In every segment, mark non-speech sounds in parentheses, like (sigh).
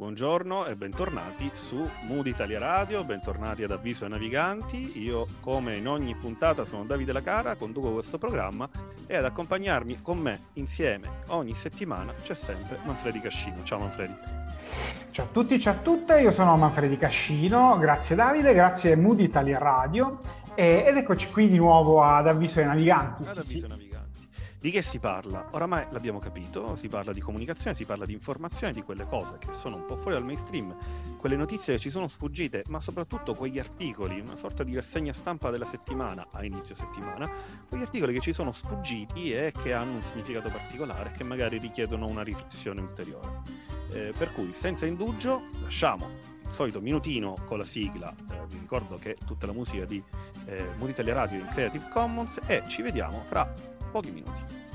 Buongiorno e bentornati su Mood Italia Radio, bentornati ad Avviso ai Naviganti. Io, come in ogni puntata, sono Davide Lacara, conduco questo programma e ad accompagnarmi con me insieme ogni settimana c'è sempre Manfredi Cascino. Ciao Manfredi. Ciao a tutti, ciao a tutte, io sono Manfredi Cascino, grazie Davide, grazie Mood Italia Radio ed eccoci qui di nuovo ad Avviso ai Naviganti. Ad Avviso ai Naviganti. Di che si parla? Oramai l'abbiamo capito, si parla di comunicazione, si parla di informazione, di quelle cose che sono un po' fuori dal mainstream, quelle notizie che ci sono sfuggite, ma soprattutto quegli articoli, una sorta di rassegna stampa della settimana, a inizio settimana, quegli articoli che ci sono sfuggiti e che hanno un significato particolare, che magari richiedono una riflessione ulteriore. Eh, per cui, senza indugio, lasciamo il solito minutino con la sigla, eh, vi ricordo che tutta la musica di eh, Mood Italia Radio in Creative Commons e ci vediamo fra pochi minuti.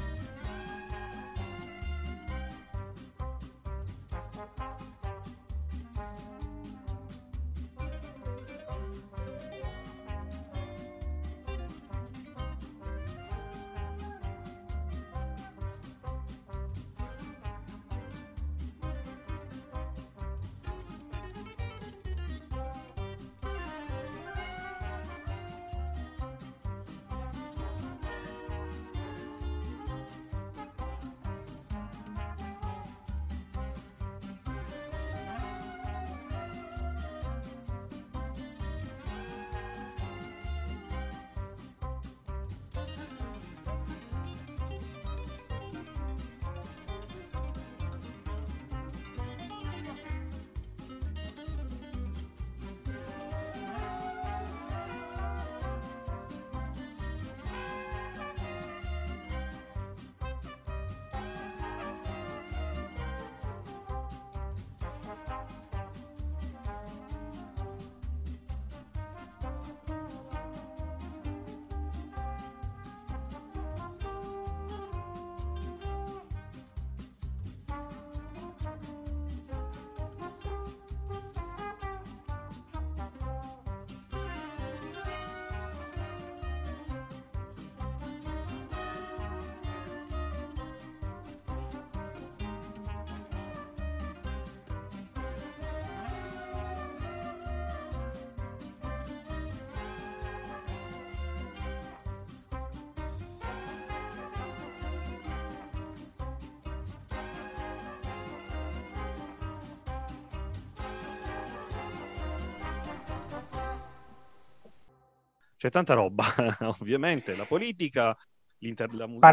C'è tanta roba, (laughs) ovviamente, la politica, l'inter- la musica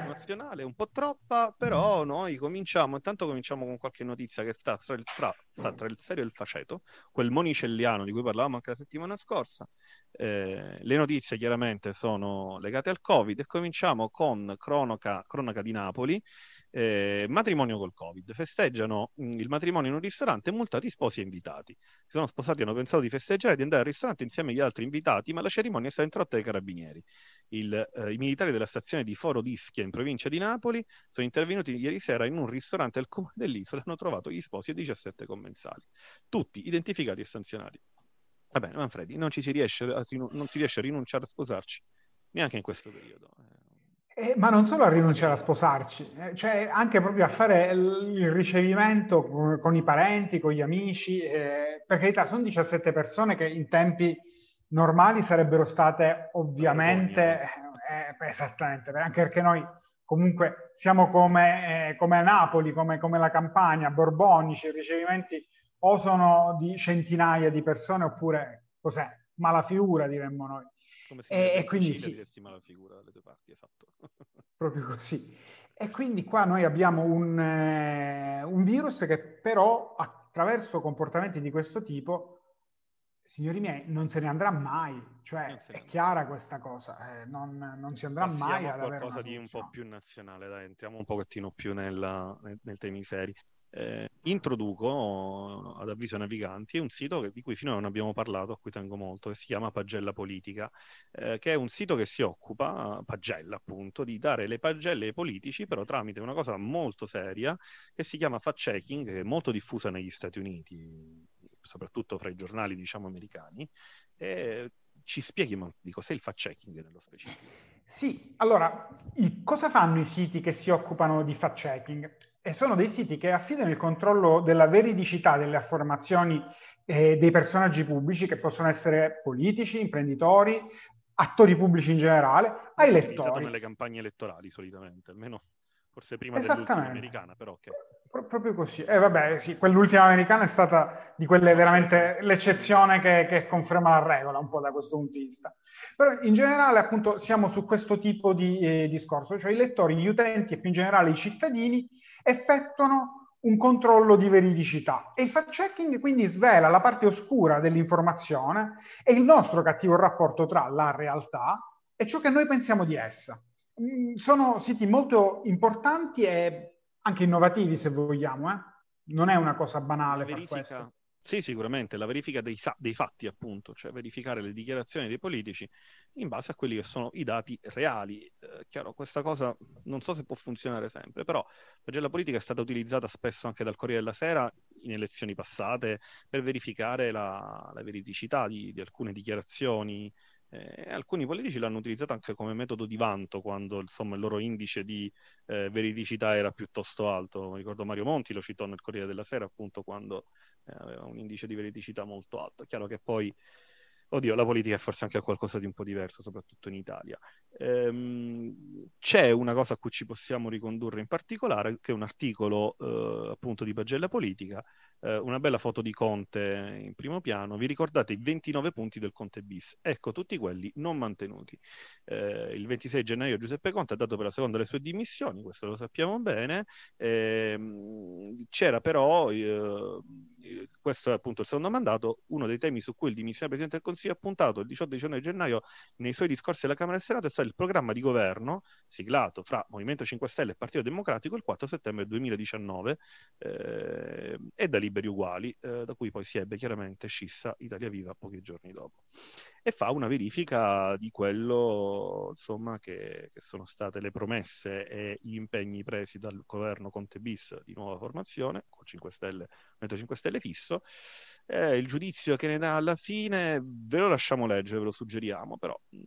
nazionale, un po' troppa, però noi cominciamo, intanto cominciamo con qualche notizia che sta tra il, tra, sta tra il serio e il faceto, quel monicelliano di cui parlavamo anche la settimana scorsa. Eh, le notizie chiaramente sono legate al Covid e cominciamo con cronaca, cronaca di Napoli, eh, matrimonio col Covid. Festeggiano mh, mm, il matrimonio in un ristorante, multati sposi e invitati. Si sono sposati, hanno pensato di festeggiare e di andare al ristorante insieme agli altri invitati, ma la cerimonia è stata interrotta dai carabinieri. Il, eh, I militari della stazione di Foro d'Ischia, in provincia di Napoli, sono intervenuti ieri sera in un ristorante al comune dell'isola e hanno trovato gli sposi e 17 commensali, tutti identificati e sanzionati. Va bene, Manfredi, non, si riesce non si riesce a rinunciare a sposarci, neanche in questo periodo. Eh. Ma non solo a rinunciare a sposarci, eh, cioè anche proprio a fare il ricevimento con, con i parenti, con gli amici. Eh, per carità, sono 17 persone che in tempi normali sarebbero state ovviamente, eh, esattamente, anche perché noi comunque siamo come, eh, come a Napoli, come, come, la Campania, borbonici, i ricevimenti o sono di centinaia di persone oppure cos'è, malafigura diremmo noi. Come se e, e quindi sì. la figura dalle due parti, esatto. (laughs) Proprio così. E quindi qua noi abbiamo un, eh, un virus che però attraverso comportamenti di questo tipo, signori miei, non se ne andrà mai. Cioè, è chiara questa cosa, eh, non, non, si andrà Passiamo mai a qualcosa di un po' più nazionale, dai, entriamo un pochettino più nella, nel, nel temi seri eh, introduco ad avviso ai naviganti un sito che, di cui finora non abbiamo parlato, a cui tengo molto, che si chiama Pagella Politica, eh, che è un sito che si occupa, Pagella appunto, di dare le pagelle ai politici, però tramite una cosa molto seria che si chiama fact-checking, che è molto diffusa negli Stati Uniti, soprattutto fra i giornali, diciamo, americani. E ci spieghi di cos'è il fact-checking nello specifico? Sì, allora, cosa fanno i siti che si occupano di fact-checking? E sono dei siti che affidano il controllo della veridicità delle affermazioni eh, dei personaggi pubblici, che possono essere politici, imprenditori, attori pubblici in generale, ai lettori. nelle campagne elettorali solitamente, almeno forse prima dell'ultima americana, però ok. Pro- proprio così. E eh, vabbè, sì, quell'ultima americana è stata di quelle veramente l'eccezione che, che, conferma la regola, un po' da questo punto di vista. Però in generale, appunto, siamo su questo tipo di eh, discorso, cioè i lettori, gli utenti e più in generale i cittadini effettuano un controllo di veridicità e il fact-checking quindi svela la parte oscura dell'informazione e il nostro cattivo rapporto tra la realtà e ciò che noi pensiamo di essa. Mm, sono siti molto importanti e anche innovativi se vogliamo, eh? non è una cosa banale fare questo. Sì, sicuramente, la verifica dei, dei, fatti, appunto, cioè verificare le dichiarazioni dei politici in base a quelli che sono i dati reali. Eh, chiaro, questa cosa non so se può funzionare sempre, però la politica è stata utilizzata spesso anche dal Corriere della Sera in elezioni passate per verificare la, la veridicità di, di alcune dichiarazioni eh, alcuni politici l'hanno utilizzato anche come metodo di vanto quando insomma, il loro indice di eh, veridicità era piuttosto alto. Ricordo Mario Monti lo citò nel Corriere della Sera appunto quando aveva un indice di veridicità molto alto. Chiaro che poi Oddio, la politica è forse anche qualcosa di un po' diverso, soprattutto in Italia. Ehm, c'è una cosa a cui ci possiamo ricondurre in particolare, che è un articolo eh, appunto di Pagella Politica, eh, una bella foto di Conte in primo piano. Vi ricordate i 29 punti del Conte bis? Ecco, tutti quelli non mantenuti. Eh, il 26 gennaio Giuseppe Conte ha dato per la seconda le sue dimissioni, questo lo sappiamo bene. Ehm, c'era però eh, questo è appunto il secondo mandato, uno dei temi su cui il dimissionario Presidente del Consiglio ha puntato il 18 19 gennaio nei suoi discorsi alla Camera e Senato è il programma di governo siglato fra Movimento 5 Stelle e Partito Democratico il 4 settembre 2019 eh, e da Liberi Uguali, eh, da cui poi si ebbe chiaramente scissa Italia Viva pochi giorni dopo e fa una verifica di quello insomma, che, che, sono state le promesse e gli impegni presi dal governo Conte bis di nuova formazione, con 5 Stelle, 5 Stelle fisso. Eh, il giudizio che ne dà alla fine ve lo lasciamo leggere, ve lo suggeriamo, però mh,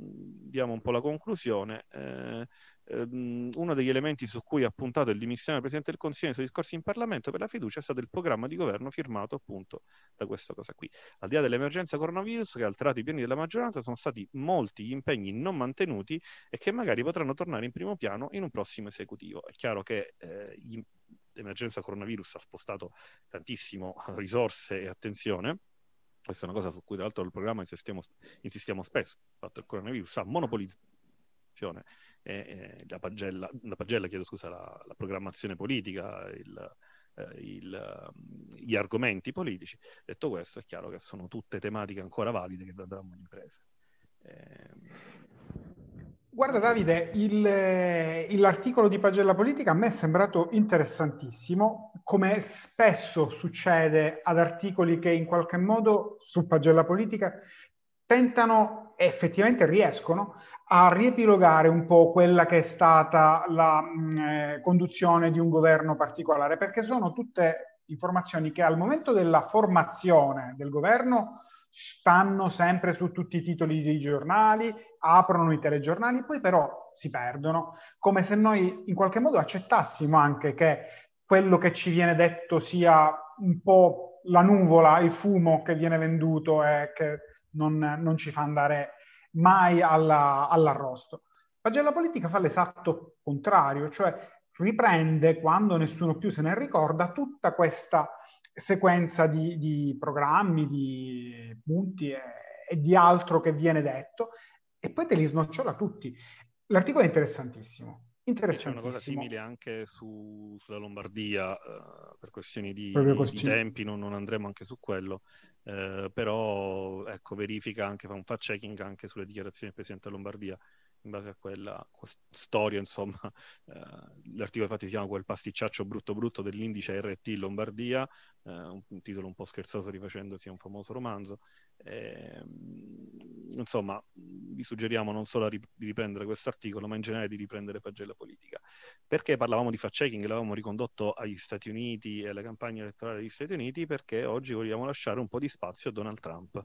diamo un po' la conclusione. Eh, ehm, uno degli elementi su cui ha puntato il dimissione del Presidente del Consiglio nei suoi discorsi in Parlamento per la fiducia è stato il programma di governo firmato appunto da questa cosa qui. Al di là dell'emergenza coronavirus che ha alterato i piani della maggioranza, sono stati molti gli impegni non mantenuti e che magari potranno tornare in primo piano in un prossimo esecutivo. È chiaro che eh, gli, l'emergenza coronavirus ha spostato tantissimo risorse e attenzione. Questa è una cosa su cui tra l'altro nel programma insistiamo, insistiamo spesso. Il fatto che il coronavirus ha monopolizzato eh, la, pagella, la pagella, chiedo scusa, la, la programmazione politica, il, eh, il, gli argomenti politici. Detto questo, è chiaro che sono tutte tematiche ancora valide che andranno riprese. Eh... Guarda Davide, il, l'articolo di Pagella Politica a me è sembrato interessantissimo, come spesso succede ad articoli che in qualche modo su Pagella Politica tentano e effettivamente riescono a riepilogare un po' quella che è stata la mh, mm, eh, conduzione di un governo particolare, perché sono tutte informazioni che al momento della formazione del governo stanno sempre su tutti i titoli dei giornali, aprono i telegiornali, poi però si perdono, come se noi in qualche modo accettassimo anche che quello che ci viene detto sia un po' la nuvola, il fumo che viene venduto e che non, non ci fa andare mai alla, all'arrosto. Pagella politica fa l'esatto contrario, cioè riprende quando nessuno più se ne ricorda tutta questa sequenza di, di programmi, di punti e, e, di altro che viene detto e poi te li snocciola tutti. L'articolo è interessantissimo. C'è una cosa simile anche su, sulla Lombardia, uh, per questioni di, di tempi, non, non, andremo anche su quello, uh, però ecco, verifica anche, fa un fact checking anche sulle dichiarazioni del Presidente Lombardia in base a quella storia, insomma, (laughs) eh, l'articolo infatti si chiama quel pasticciaccio brutto brutto dell'indice RT Lombardia, eh, un, un, titolo un po' scherzoso rifacendosi a un famoso romanzo. Eh, insomma, vi suggeriamo non solo di riprendere questo articolo, ma in generale di riprendere pagella politica. Perché parlavamo di fact-checking, l'avevamo ricondotto agli Stati Uniti e alle campagne elettorali degli Stati Uniti, perché oggi vogliamo lasciare un po' di spazio a Donald Trump.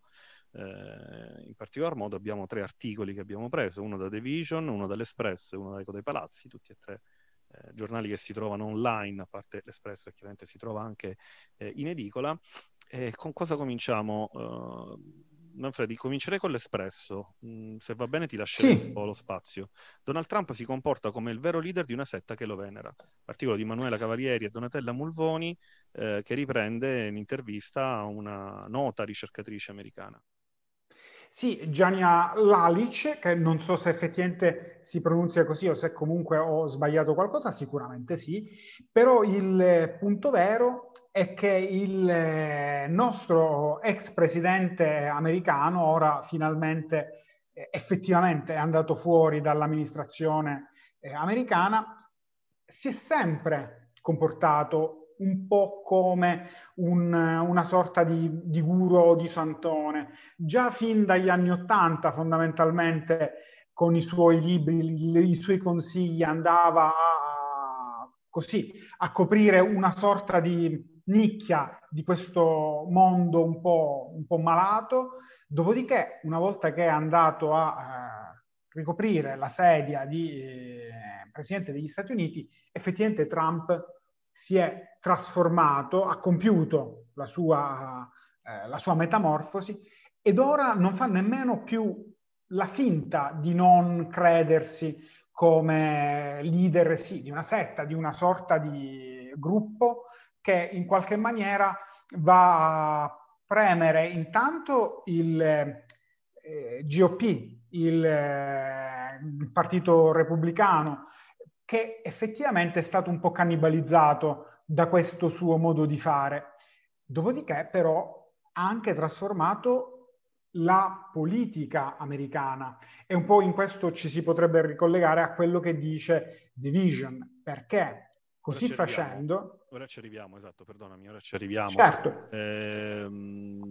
Eh, in particolar modo abbiamo tre articoli che abbiamo preso, uno da The Vision, uno dall'Espresso e uno da Eco dei Palazzi, tutti e tre eh, giornali che si trovano online, a parte l'Espresso che chiaramente si trova anche eh, in edicola. E con cosa cominciamo? Uh, Manfredi, comincerei con l'Espresso. Mm, se va bene ti lascerò sì. un po' lo spazio. Donald Trump si comporta come il vero leader di una setta che lo venera. Articolo di Manuela Cavalieri e Donatella Mulvoni eh, che riprende in intervista una nota ricercatrice americana. Sì, Giania Lalic, che non so se effettivamente si pronuncia così o se comunque ho sbagliato qualcosa, sicuramente sì, però il punto vero è che il nostro ex presidente americano ora finalmente eh, effettivamente è andato fuori dall'amministrazione eh, americana, si è sempre comportato un po' come un, una sorta di, di guru di santone. Già fin dagli anni Ottanta, fondamentalmente, con i suoi libri, i, i suoi consigli, andava a, così, a coprire una sorta di nicchia di questo mondo un po', un po malato. Dopodiché, una volta che è andato a eh, ricoprire la sedia di eh, Presidente degli Stati Uniti, effettivamente Trump si è trasformato, ha compiuto la sua, eh, la sua metamorfosi ed ora non fa nemmeno più la finta di non credersi come leader sì, di una setta, di una sorta di gruppo che in qualche maniera va a premere intanto il eh, GOP, il, eh, il Partito Repubblicano, che effettivamente è stato un po' cannibalizzato da questo suo modo di fare. Dopodiché però ha anche trasformato la politica americana. E un po' in questo ci si potrebbe ricollegare a quello che dice Division, perché? Così facendo... Ora ci arriviamo, esatto, perdonami, ora ci arriviamo. Certo. Eh,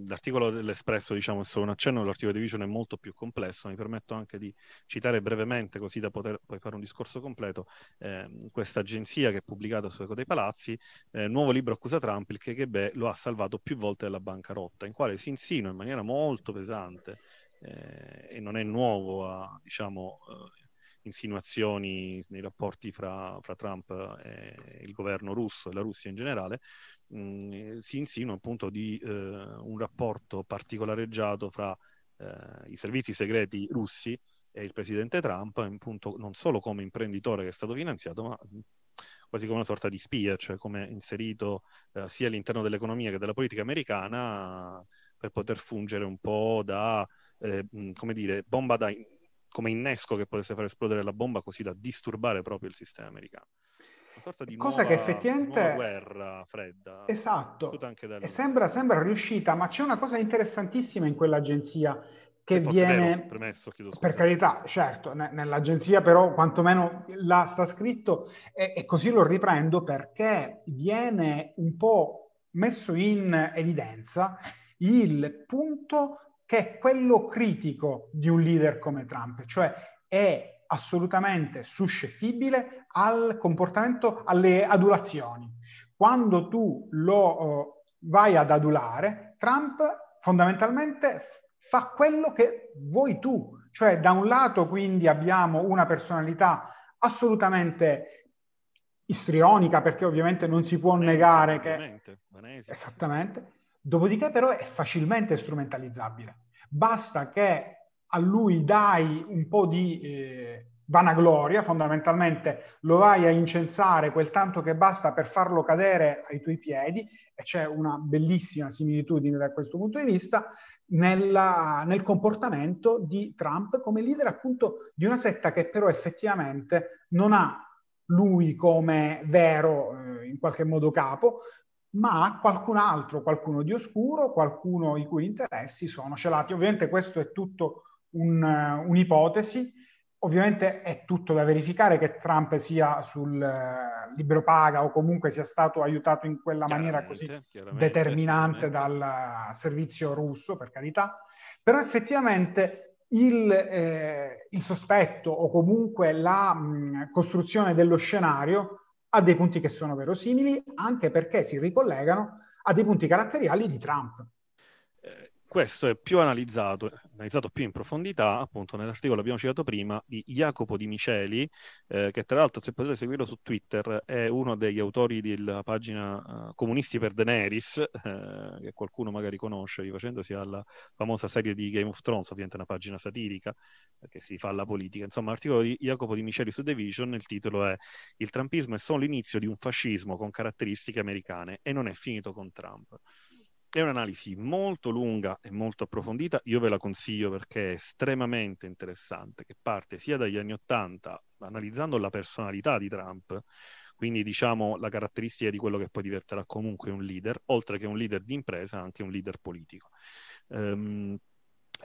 l'articolo dell'Espresso, diciamo, è solo un accenno, l'articolo di Vision è molto più complesso, mi permetto anche di citare brevemente, così da poter poi fare un discorso completo, eh, questa agenzia che è pubblicata su Eco dei Palazzi, eh, nuovo libro accusa Trump, il KGB lo ha salvato più volte dalla bancarotta, in quale si insinua in maniera molto pesante, eh, e non è nuovo a, diciamo eh, insinuazioni nei rapporti fra, fra, Trump e il governo russo e la Russia in generale, mh, mm, si insinua appunto di eh, un rapporto particolareggiato fra eh, i servizi segreti russi e il presidente Trump, appunto non solo come imprenditore che è stato finanziato, ma quasi come una sorta di spia, cioè come inserito eh, sia all'interno dell'economia che della politica americana per poter fungere un po' da, eh, come dire, bomba da come innesco che potesse far esplodere la bomba così da disturbare proprio il sistema americano. Una sorta di Cosa nuova, che effettivamente... guerra fredda. Esatto. E sembra, sembra riuscita, ma c'è una cosa interessantissima in quell'agenzia che viene... Vero, premesso, per carità, certo, ne, nell'agenzia però quantomeno là sta scritto e, e così lo riprendo perché viene un po' messo in evidenza il punto che è quello critico di un leader come Trump, cioè è assolutamente suscettibile al comportamento, alle adulazioni. Quando tu lo uh, vai ad adulare, Trump fondamentalmente fa quello che vuoi tu, cioè da un lato quindi abbiamo una personalità assolutamente istrionica, perché ovviamente non si può negare che... Esattamente Dopodiché però è facilmente strumentalizzabile. Basta che a lui dai un po' di eh, vanagloria, fondamentalmente lo vai a incensare quel tanto che basta per farlo cadere ai tuoi piedi, e c'è una bellissima similitudine da questo punto di vista, nella, nel comportamento di Trump come leader appunto di una setta che però effettivamente non ha lui come vero eh, in qualche modo capo, ma qualcun altro, qualcuno di oscuro, qualcuno i cui interessi sono celati. Ovviamente questo è tutto un, un'ipotesi, ovviamente è tutto da verificare che Trump sia sul uh, libero paga o comunque sia stato aiutato in quella maniera così determinante dal servizio russo, per carità, però effettivamente il, eh, il sospetto o comunque la mh, costruzione dello scenario ha dei punti che sono verosimili, anche perché si ricollegano a dei punti caratteriali di Trump. Questo è più analizzato, analizzato più in profondità, appunto nell'articolo abbiamo citato prima, di Jacopo Di Miceli, eh, che tra l'altro se potete seguirlo su Twitter è uno degli autori della pagina uh, Comunisti per Daenerys, eh, che qualcuno magari conosce, rifacendosi alla famosa serie di Game of Thrones, ovviamente una pagina satirica eh, che si fa alla politica. Insomma, l'articolo di Jacopo Di Miceli su The Vision, il titolo è Il Trumpismo è solo l'inizio di un fascismo con caratteristiche americane e non è finito con Trump. È un'analisi molto lunga e molto approfondita, io ve la consiglio perché è estremamente interessante, che parte sia dagli anni Ottanta, analizzando la personalità di Trump, quindi diciamo la caratteristica di quello che poi diventerà comunque un leader, oltre che un leader di impresa, anche un leader politico. Um,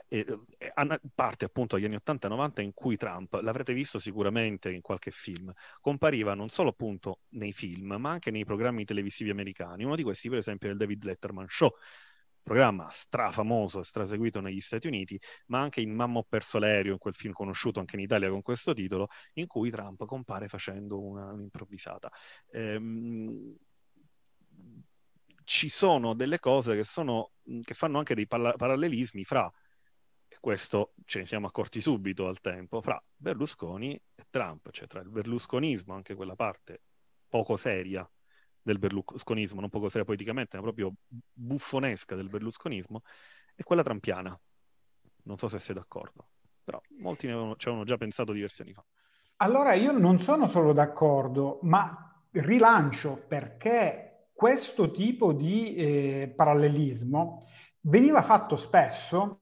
e, e, parte appunto dagli anni 80 e 90 in cui Trump, l'avrete visto sicuramente in qualche film, compariva non solo appunto nei film, ma anche nei programmi televisivi americani. Uno di questi, per esempio, è il David Letterman Show, programma strafamoso e straseguito negli Stati Uniti, ma anche in Mamma ho perso l'aereo, in quel film conosciuto anche in Italia con questo titolo, in cui Trump compare facendo una, un'improvvisata. Ehm, ci sono delle cose che, sono, che fanno anche dei parallelismi fra questo ce ne siamo accorti subito al tempo, fra Berlusconi e Trump, cioè tra il berlusconismo, anche quella parte poco seria del berlusconismo, non poco seria politicamente, ma proprio buffonesca del berlusconismo, e quella trampiana. Non so se sei d'accordo, però molti ne avevano, ci avevano già pensato diversi anni fa. Allora io non sono solo d'accordo, ma rilancio perché questo tipo di eh, parallelismo veniva fatto spesso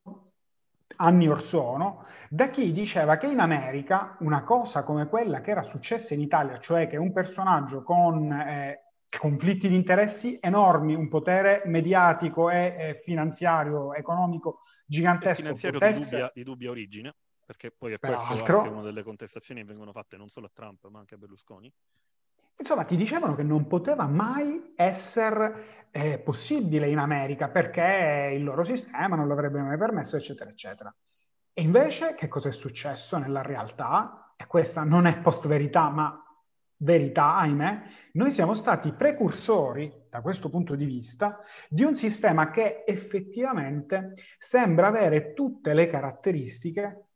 anni or sono, da chi diceva che in America una cosa come quella che era successa in Italia, cioè che un personaggio con eh, conflitti di interessi enormi, un potere mediatico e eh, finanziario, economico gigantesco. E finanziario potesse... di, dubbia, di, dubbia, origine, perché poi è questo Peraltro... anche una delle contestazioni che vengono fatte non solo a Trump ma anche a Berlusconi. Insomma, ti dicevano che non poteva mai essere eh, possibile in America perché il loro sistema non l'avrebbe mai permesso, eccetera, eccetera. E invece che cosa è successo nella realtà? E questa non è post-verità, ma verità, ahimè, noi siamo stati precursori, da questo punto di vista, di un sistema che effettivamente sembra avere tutte le caratteristiche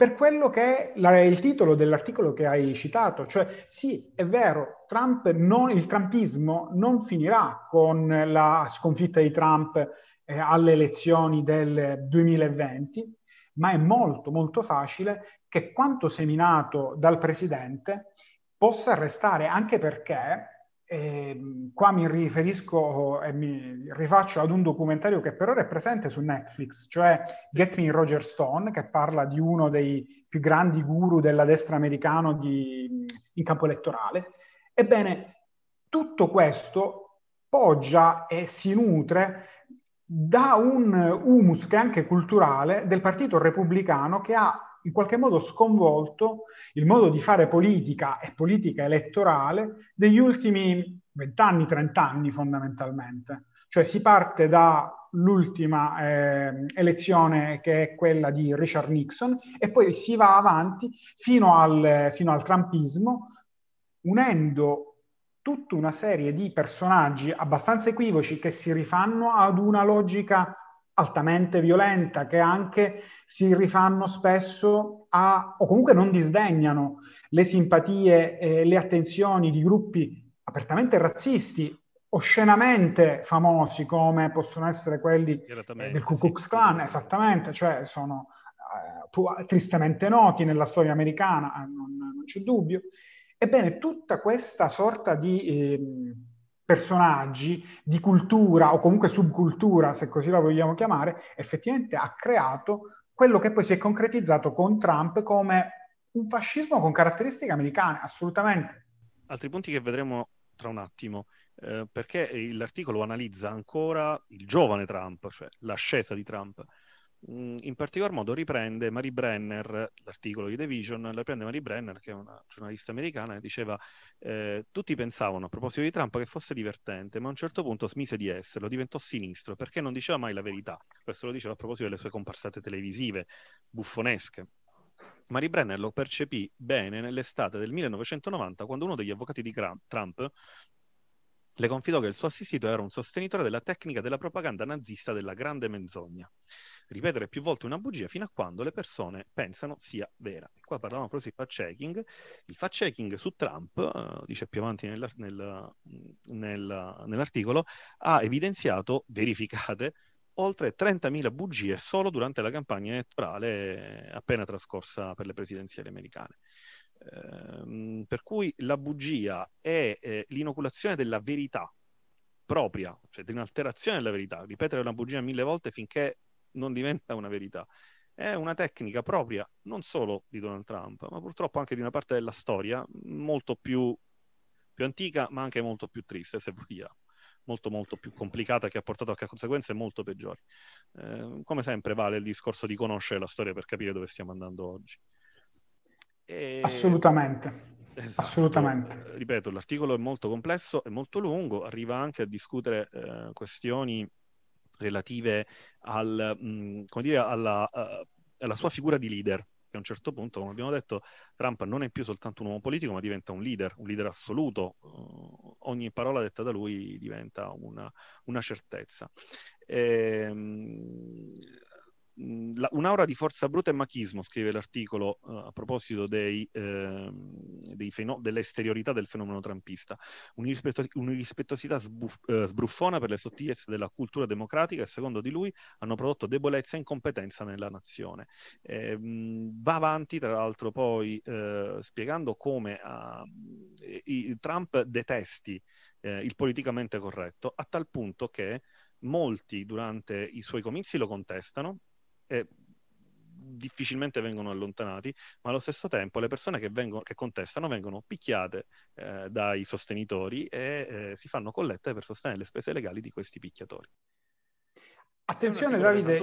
per quello che è la, il titolo dell'articolo che hai citato, cioè sì, è vero, Trump non, il trumpismo non finirà con la sconfitta di Trump eh, alle elezioni del 2020, ma è molto molto facile che quanto seminato dal presidente possa restare anche perché e qua mi riferisco e mi rifaccio ad un documentario che per ora è presente su Netflix, cioè Get Me Roger Stone, che parla di uno dei più grandi guru della destra americano di, in campo elettorale. Ebbene, tutto questo poggia e si nutre da un humus che è anche culturale del Partito Repubblicano che ha in qualche modo sconvolto il modo di fare politica e politica elettorale degli ultimi vent'anni, trent'anni fondamentalmente. Cioè si parte dall'ultima eh, elezione che è quella di Richard Nixon e poi si va avanti fino al, fino al trumpismo, unendo tutta una serie di personaggi abbastanza equivoci che si rifanno ad una logica altamente violenta, che anche si rifanno spesso a, o comunque non disdegnano le simpatie e le attenzioni di gruppi apertamente razzisti, oscenamente famosi come possono essere quelli del Ku Klux Klan, sì. esattamente, cioè sono uh, tristemente noti nella storia americana, eh, non, non, c'è dubbio. Ebbene, tutta questa sorta di... Eh, personaggi di cultura o comunque subcultura, se così la vogliamo chiamare, effettivamente ha creato quello che poi si è concretizzato con Trump come un fascismo con caratteristiche americane, assolutamente. Altri punti che vedremo tra un attimo, eh, perché l'articolo analizza ancora il giovane Trump, cioè l'ascesa di Trump. Mm, in particolar modo riprende Mary Brenner, l'articolo di The Vision, riprende Mary Brenner, che è una giornalista americana, e diceva eh, tutti pensavano a proposito di Trump che fosse divertente, ma a un certo punto smise di esserlo, diventò sinistro, perché non diceva mai la verità. Questo lo diceva a proposito delle sue comparsate televisive, buffonesche. Mary Brenner lo percepì bene nell'estate del 1990, quando uno degli avvocati di Trump le confidò che il suo assistito era un sostenitore della tecnica della propaganda nazista della grande menzogna. Ripetere più volte una bugia fino a quando le persone pensano sia vera. E qua parlavamo proprio di fact-checking. Il fact-checking su Trump, uh, dice più avanti nel, nel, nel, nell'articolo, ha evidenziato, verificate, oltre 30.000 bugie solo durante la campagna elettorale appena trascorsa per le presidenziali americane. Ehm, per cui la bugia è eh, l'inoculazione della verità propria, cioè di un'alterazione della verità. Ripetere una bugia mille volte finché non diventa una verità. È una tecnica propria non solo di Donald Trump, ma purtroppo anche di una parte della storia molto più, più antica, ma anche molto più triste, se vogliamo molto molto più complicata che ha portato a conseguenze molto peggiori. Eh, come sempre vale il discorso di conoscere la storia per capire dove stiamo andando oggi. E... Assolutamente. Esatto. Assolutamente. Ripeto, l'articolo è molto complesso, è molto lungo, arriva anche a discutere eh, questioni relative al, mh, dire, alla, uh, alla, sua figura di leader, che a un certo punto, come abbiamo detto, Trump non è più soltanto un uomo politico, ma diventa un leader, un leader assoluto. Uh, ogni parola detta da lui diventa una, una certezza. E, ehm, un'aura di forza bruta e machismo, scrive l'articolo uh, a proposito dei, eh, dei feno- dell'esteriorità del fenomeno trampista, un'irrispetto- un'irrispettosità sbuff- uh, sbruffona per le sottigliezze della cultura democratica e secondo di lui hanno prodotto debolezza e incompetenza nella nazione. Eh, mh, va avanti tra l'altro poi eh, spiegando come i, Trump detesti eh, il politicamente corretto a tal punto che molti durante i suoi comizi lo contestano e difficilmente vengono allontanati, ma allo stesso tempo le persone che, vengono, che contestano vengono picchiate eh, dai sostenitori e eh, si fanno collette per sostenere le spese legali di questi picchiatori. Attenzione Davide,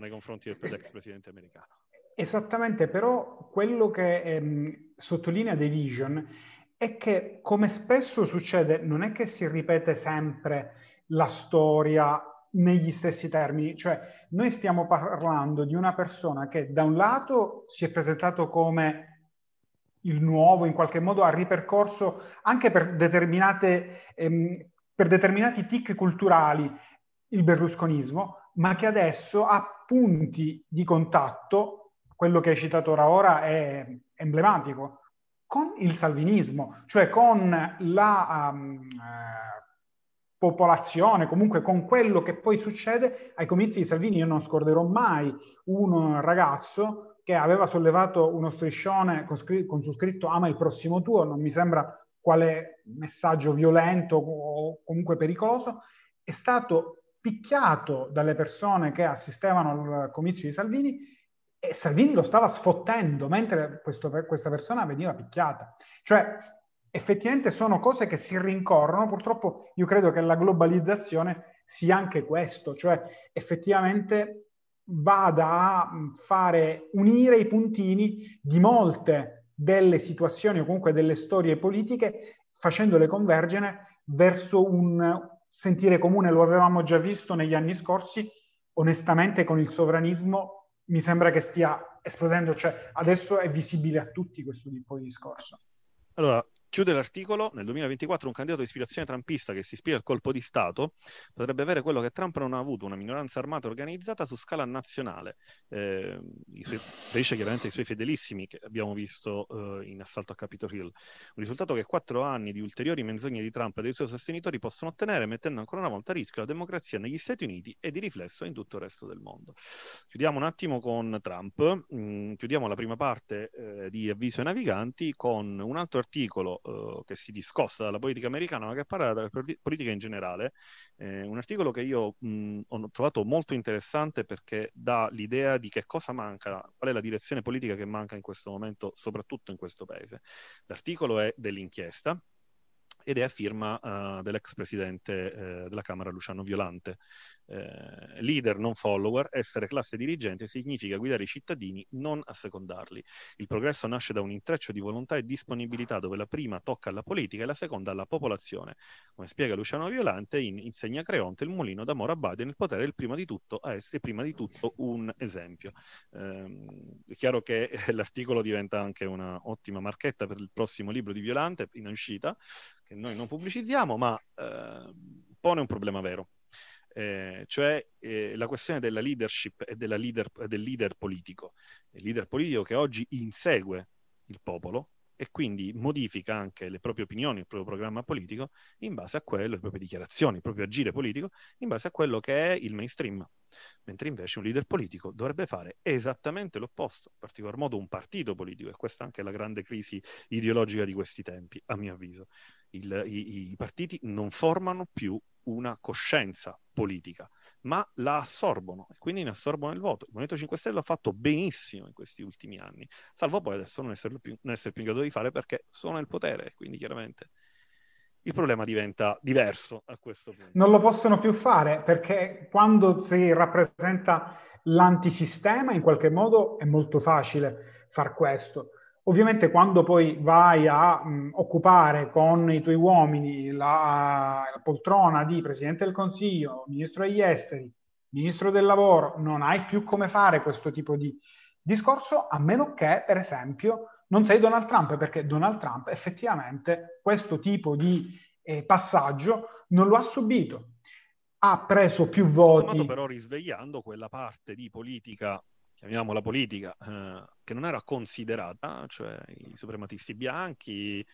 nei confronti dell'ex presidente americano. Esattamente, però quello che ehm, sottolinea The Vision è che come spesso succede, non è che si ripete sempre la storia negli stessi termini, cioè noi stiamo parlando di una persona che da un lato si è presentato come il nuovo, in qualche modo ha ripercorso anche per, determinate, ehm, per determinati tic culturali il berlusconismo, ma che adesso ha punti di contatto, quello che hai citato ora ora è emblematico, con il salvinismo, cioè con la um, popolazione, comunque con quello che poi succede ai comizi di Salvini. Io non scorderò mai un ragazzo che aveva sollevato uno striscione con, scr- con su scritto ama il prossimo tuo, non mi sembra quale messaggio violento o comunque pericoloso, è stato picchiato dalle persone che assistevano al comizio di Salvini e Salvini lo stava sfottendo mentre questo, questa persona veniva picchiata. Cioè effettivamente sono cose che si rincorrono. Purtroppo io credo che la globalizzazione sia anche questo, cioè effettivamente vada a fare unire i puntini di molte delle situazioni o comunque delle storie politiche facendole convergere verso un sentire comune, lo avevamo già visto negli anni scorsi, onestamente con il sovranismo mi sembra che stia esplodendo, cioè adesso è visibile a tutti questo tipo di discorso. Allora, Chiude l'articolo, nel 2024 un candidato di ispirazione trumpista che si ispira al colpo di Stato potrebbe avere quello che Trump non ha avuto, una minoranza armata organizzata su scala nazionale. Eh, ferisce chiaramente i suoi fedelissimi che abbiamo visto eh, in assalto a Capitol Hill. Un risultato che quattro anni di ulteriori menzogne di Trump e dei suoi sostenitori possono ottenere, mettendo ancora una volta a rischio la democrazia negli Stati Uniti e di riflesso in tutto il resto del mondo. Chiudiamo un attimo con Trump, mm, chiudiamo la prima parte eh, di Avviso ai naviganti con un altro articolo uh, che si discosta dalla politica americana, ma che parla della politica in generale. Eh, un articolo che io mh, ho trovato molto interessante perché dà l'idea di che cosa manca, qual è la direzione politica che manca in questo momento, soprattutto in questo paese. L'articolo è dell'inchiesta ed è a firma uh, dell'ex presidente uh, della Camera Luciano Violante. Eh, leader non follower, essere classe dirigente significa guidare i cittadini, non assecondarli. Il progresso nasce da un intreccio di volontà e disponibilità dove la prima tocca alla politica e la seconda alla popolazione. Come spiega Luciano Violante in Insegna Creonte, il mulino d'amore Abbadia nel potere è il prima di tutto a essere prima di tutto un esempio. Eh, è chiaro che l'articolo diventa anche un'ottima marchetta per il prossimo libro di Violante in uscita, che noi non pubblicizziamo, ma eh, pone un problema vero eh, cioè eh, la questione della leadership e della leader, del leader politico. Il leader politico che oggi insegue il popolo e quindi modifica anche le proprie opinioni, il proprio programma politico in base a quello, le proprie dichiarazioni, il proprio agire politico in base a quello che è il mainstream. Mentre invece un leader politico dovrebbe fare esattamente l'opposto, in particolar modo un partito politico, e questa è anche la grande crisi ideologica di questi tempi, a mio avviso. Il, i, I partiti non formano più una coscienza politica, ma la assorbono e quindi ne assorbono il voto. Il Movimento 5 Stelle ha fatto benissimo in questi ultimi anni, salvo poi adesso non, più, non essere più in grado di fare perché sono nel potere, quindi chiaramente il problema diventa diverso a questo punto. Non lo possono più fare perché quando si rappresenta l'antisistema in qualche modo è molto facile far questo Ovviamente quando poi vai a mh, occupare con i tuoi uomini la, la, poltrona di Presidente del Consiglio, Ministro degli Esteri, Ministro del Lavoro, non hai più come fare questo tipo di discorso, a meno che, per esempio, non sei Donald Trump, perché Donald Trump effettivamente questo tipo di eh, passaggio non lo ha subito. Ha preso più voti. però risvegliando quella parte di politica chiamiamola politica, eh, che non era considerata, cioè i suprematisti bianchi,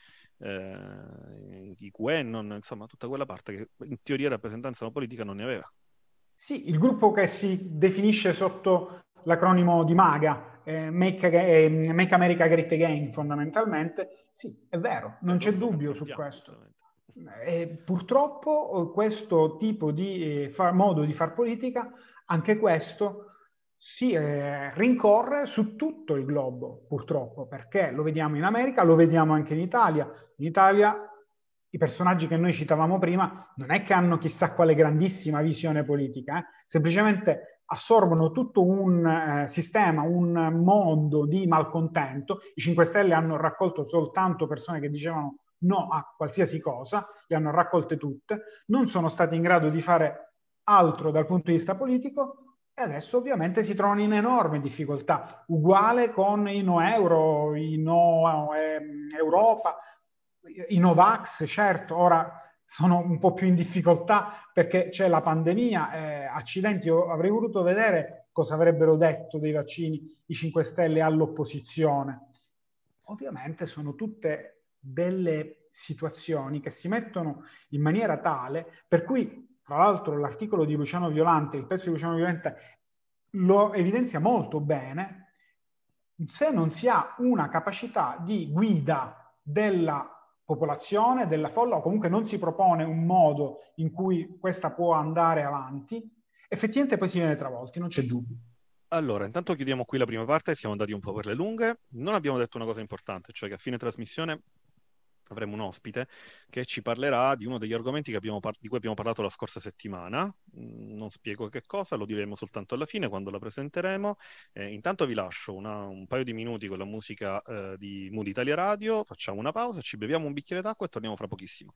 eh, i QAnon, insomma tutta quella parte che in teoria rappresentanza politica non ne aveva. Sì, il gruppo che si definisce sotto l'acronimo di MAGA, eh, Make, eh, Make, America Great Again fondamentalmente, sì, è vero, non c'è dubbio su questo. E purtroppo questo tipo di eh, far, modo di far politica, anche questo si eh, rincorre su tutto il globo, purtroppo, perché lo vediamo in America, lo vediamo anche in Italia. In Italia i personaggi che noi citavamo prima non è che hanno chissà quale grandissima visione politica, eh? semplicemente assorbono tutto un eh, sistema, un mondo di malcontento. I 5 Stelle hanno raccolto soltanto persone che dicevano no a qualsiasi cosa, le hanno raccolte tutte, non sono stati in grado di fare altro dal punto di vista politico, e adesso ovviamente si trovano in enorme difficoltà, uguale con i no euro, i no eh, Europa, i Novax, certo, ora sono un po' più in difficoltà perché c'è la pandemia, eh, accidenti, io avrei voluto vedere cosa avrebbero detto dei vaccini i 5 Stelle all'opposizione. Ovviamente sono tutte delle situazioni che si mettono in maniera tale per cui tra l'altro l'articolo di Luciano Violante, il pezzo di Luciano Violante lo evidenzia molto bene, se non si ha una capacità di guida della popolazione, della folla, o comunque non si propone un modo in cui questa può andare avanti, effettivamente poi si viene travolti, non c'è dubbio. Allora, intanto chiudiamo qui la prima parte, siamo andati un po' per le lunghe. Non abbiamo detto una cosa importante, cioè che a fine trasmissione avremo un ospite che ci parlerà di uno degli argomenti par- di cui abbiamo parlato la scorsa settimana. Mm, non spiego che cosa, lo diremo soltanto alla fine quando la presenteremo. Eh, intanto vi lascio una, un paio di minuti con la musica eh, di Mood Italia Radio, facciamo una pausa, ci beviamo un bicchiere d'acqua e torniamo fra pochissimo.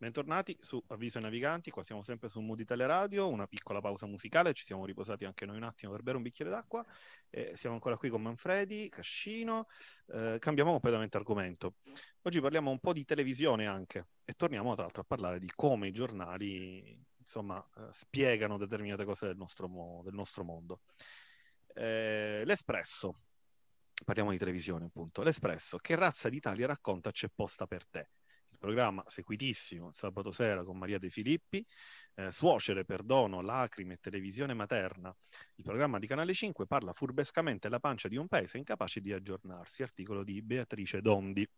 Bentornati su Avviso ai Naviganti, qua siamo sempre su Mood Italia Radio, una piccola pausa musicale, ci siamo riposati anche noi un attimo per bere un bicchiere d'acqua, eh, siamo ancora qui con Manfredi, Cascino, eh, cambiamo completamente argomento. Oggi parliamo un po' di televisione anche e torniamo tra l'altro a parlare di come i giornali insomma eh, spiegano determinate cose del nostro, mo- del nostro mondo. Eh, L'Espresso, parliamo di televisione appunto, L'Espresso, che razza d'Italia racconta c'è posta per te? Programma seguitissimo sabato sera con Maria De Filippi, eh, Suocere, Perdono, Lacrime, Televisione Materna. Il programma di Canale 5 parla furbescamente della pancia di un paese incapace di aggiornarsi, articolo di Beatrice Dondi.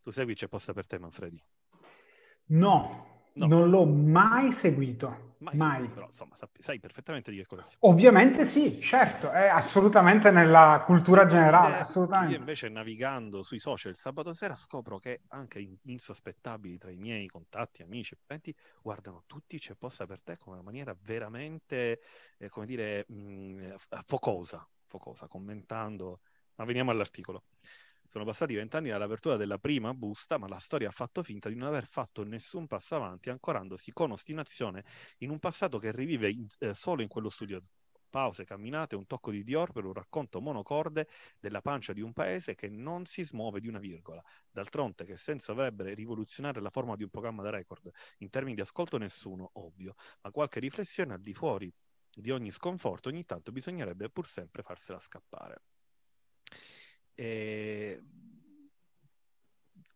Tu segui C'è posta per te, Manfredi? No, No. Non l'ho mai seguito. Mai. mai. Seguito, però, insomma, sai perfettamente di che cosa si parla. Ovviamente sì, certo, è assolutamente nella cultura generale, assolutamente. Io invece navigando sui social il sabato sera scopro che anche insospettabili tra i miei contatti, amici e parenti guardano tutti C'è posta per te con una maniera veramente, eh, come dire, mh, mm, focosa, focosa, commentando. Ma veniamo all'articolo. Sono passati vent'anni dall'apertura della prima busta, ma la storia ha fatto finta di non aver fatto nessun passo avanti, ancorandosi con ostinazione in un passato che rivive in, eh, solo in quello studio. Pause, camminate, un tocco di Dior per un racconto monocorde della pancia di un paese che non si smuove di una virgola. D'altronde, che senso avrebbe rivoluzionare la forma di un programma da record? In termini di ascolto nessuno, ovvio, ma qualche riflessione al di fuori di ogni sconforto ogni tanto bisognerebbe pur sempre farsela scappare. E...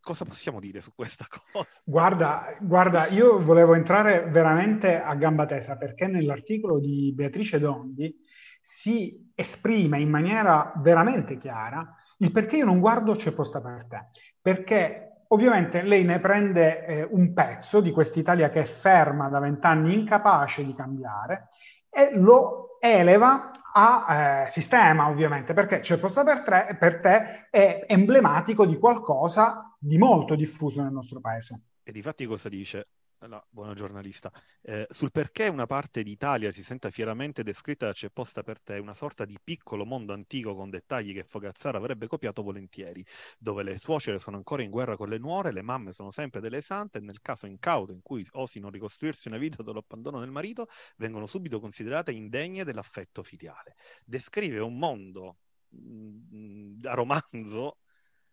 Cosa possiamo dire su questa (laughs) cosa? Guarda, guarda, io volevo entrare veramente a gamba tesa perché nell'articolo di Beatrice Dondi si esprime in maniera veramente chiara il perché io non guardo C'è posta per te. Perché ovviamente lei ne prende eh, un pezzo di quest'Italia che è ferma da vent'anni, incapace di cambiare, e lo eleva a eh, sistema, ovviamente, perché c'è posto per, tre, per te è emblematico di qualcosa di molto diffuso nel nostro paese. E di fatti cosa dice? La buona giornalista, eh, sul perché una parte d'Italia si senta fieramente descritta da C'è posta per te, una sorta di piccolo mondo antico con dettagli che Fogazzara avrebbe copiato volentieri, dove le suocere sono ancora in guerra con le nuore, le mamme sono sempre delle sante e nel caso incauto in cui osino ricostruirsi una vita dall'abbandono del marito, vengono subito considerate indegne dell'affetto filiale. Descrive un mondo mh, da romanzo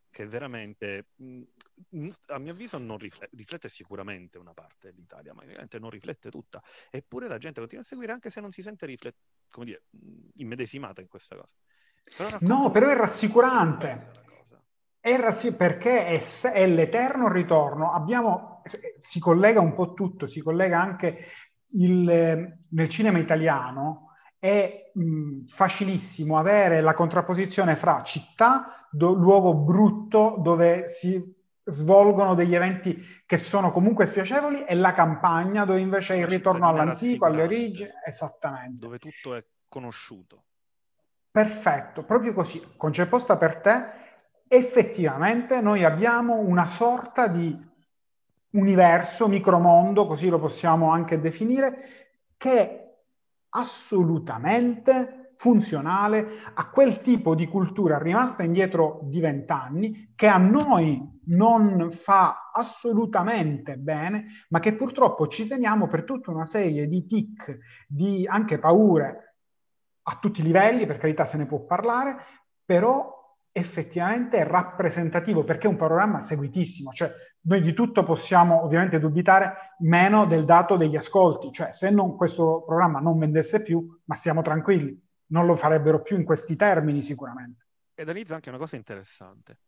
che veramente, mh, a mio avviso, non riflette, riflette sicuramente una parte dell'Italia, ma veramente non riflette tutta. Eppure la gente continua a seguire anche se non si sente riflet- come dire, immedesimata in questa cosa. Però no, però è rassicurante. È rassi- perché è, è, l'eterno ritorno. Abbiamo, si collega un po' tutto, si collega anche il, nel cinema italiano è mh, facilissimo avere la contrapposizione fra città, do, luogo brutto dove si svolgono degli eventi che sono comunque spiacevoli e la campagna dove invece è il ritorno all'antico, alle origini, esattamente. Dove tutto è conosciuto. Perfetto, proprio così. Con C'è posta per te, effettivamente noi abbiamo una sorta di universo, micromondo, così lo possiamo anche definire, che assolutamente funzionale a quel tipo di cultura rimasta indietro di vent'anni che a noi non fa assolutamente bene, ma che purtroppo ci teniamo per tutta una serie di tic, di anche paure a tutti i livelli, per carità se ne può parlare, però effettivamente è rappresentativo perché è un programma seguitissimo, cioè noi di tutto possiamo ovviamente dubitare meno del dato degli ascolti, cioè se non, questo programma non vendesse più, ma stiamo tranquilli, non lo farebbero più in questi termini sicuramente. Ed analizza anche una cosa interessante.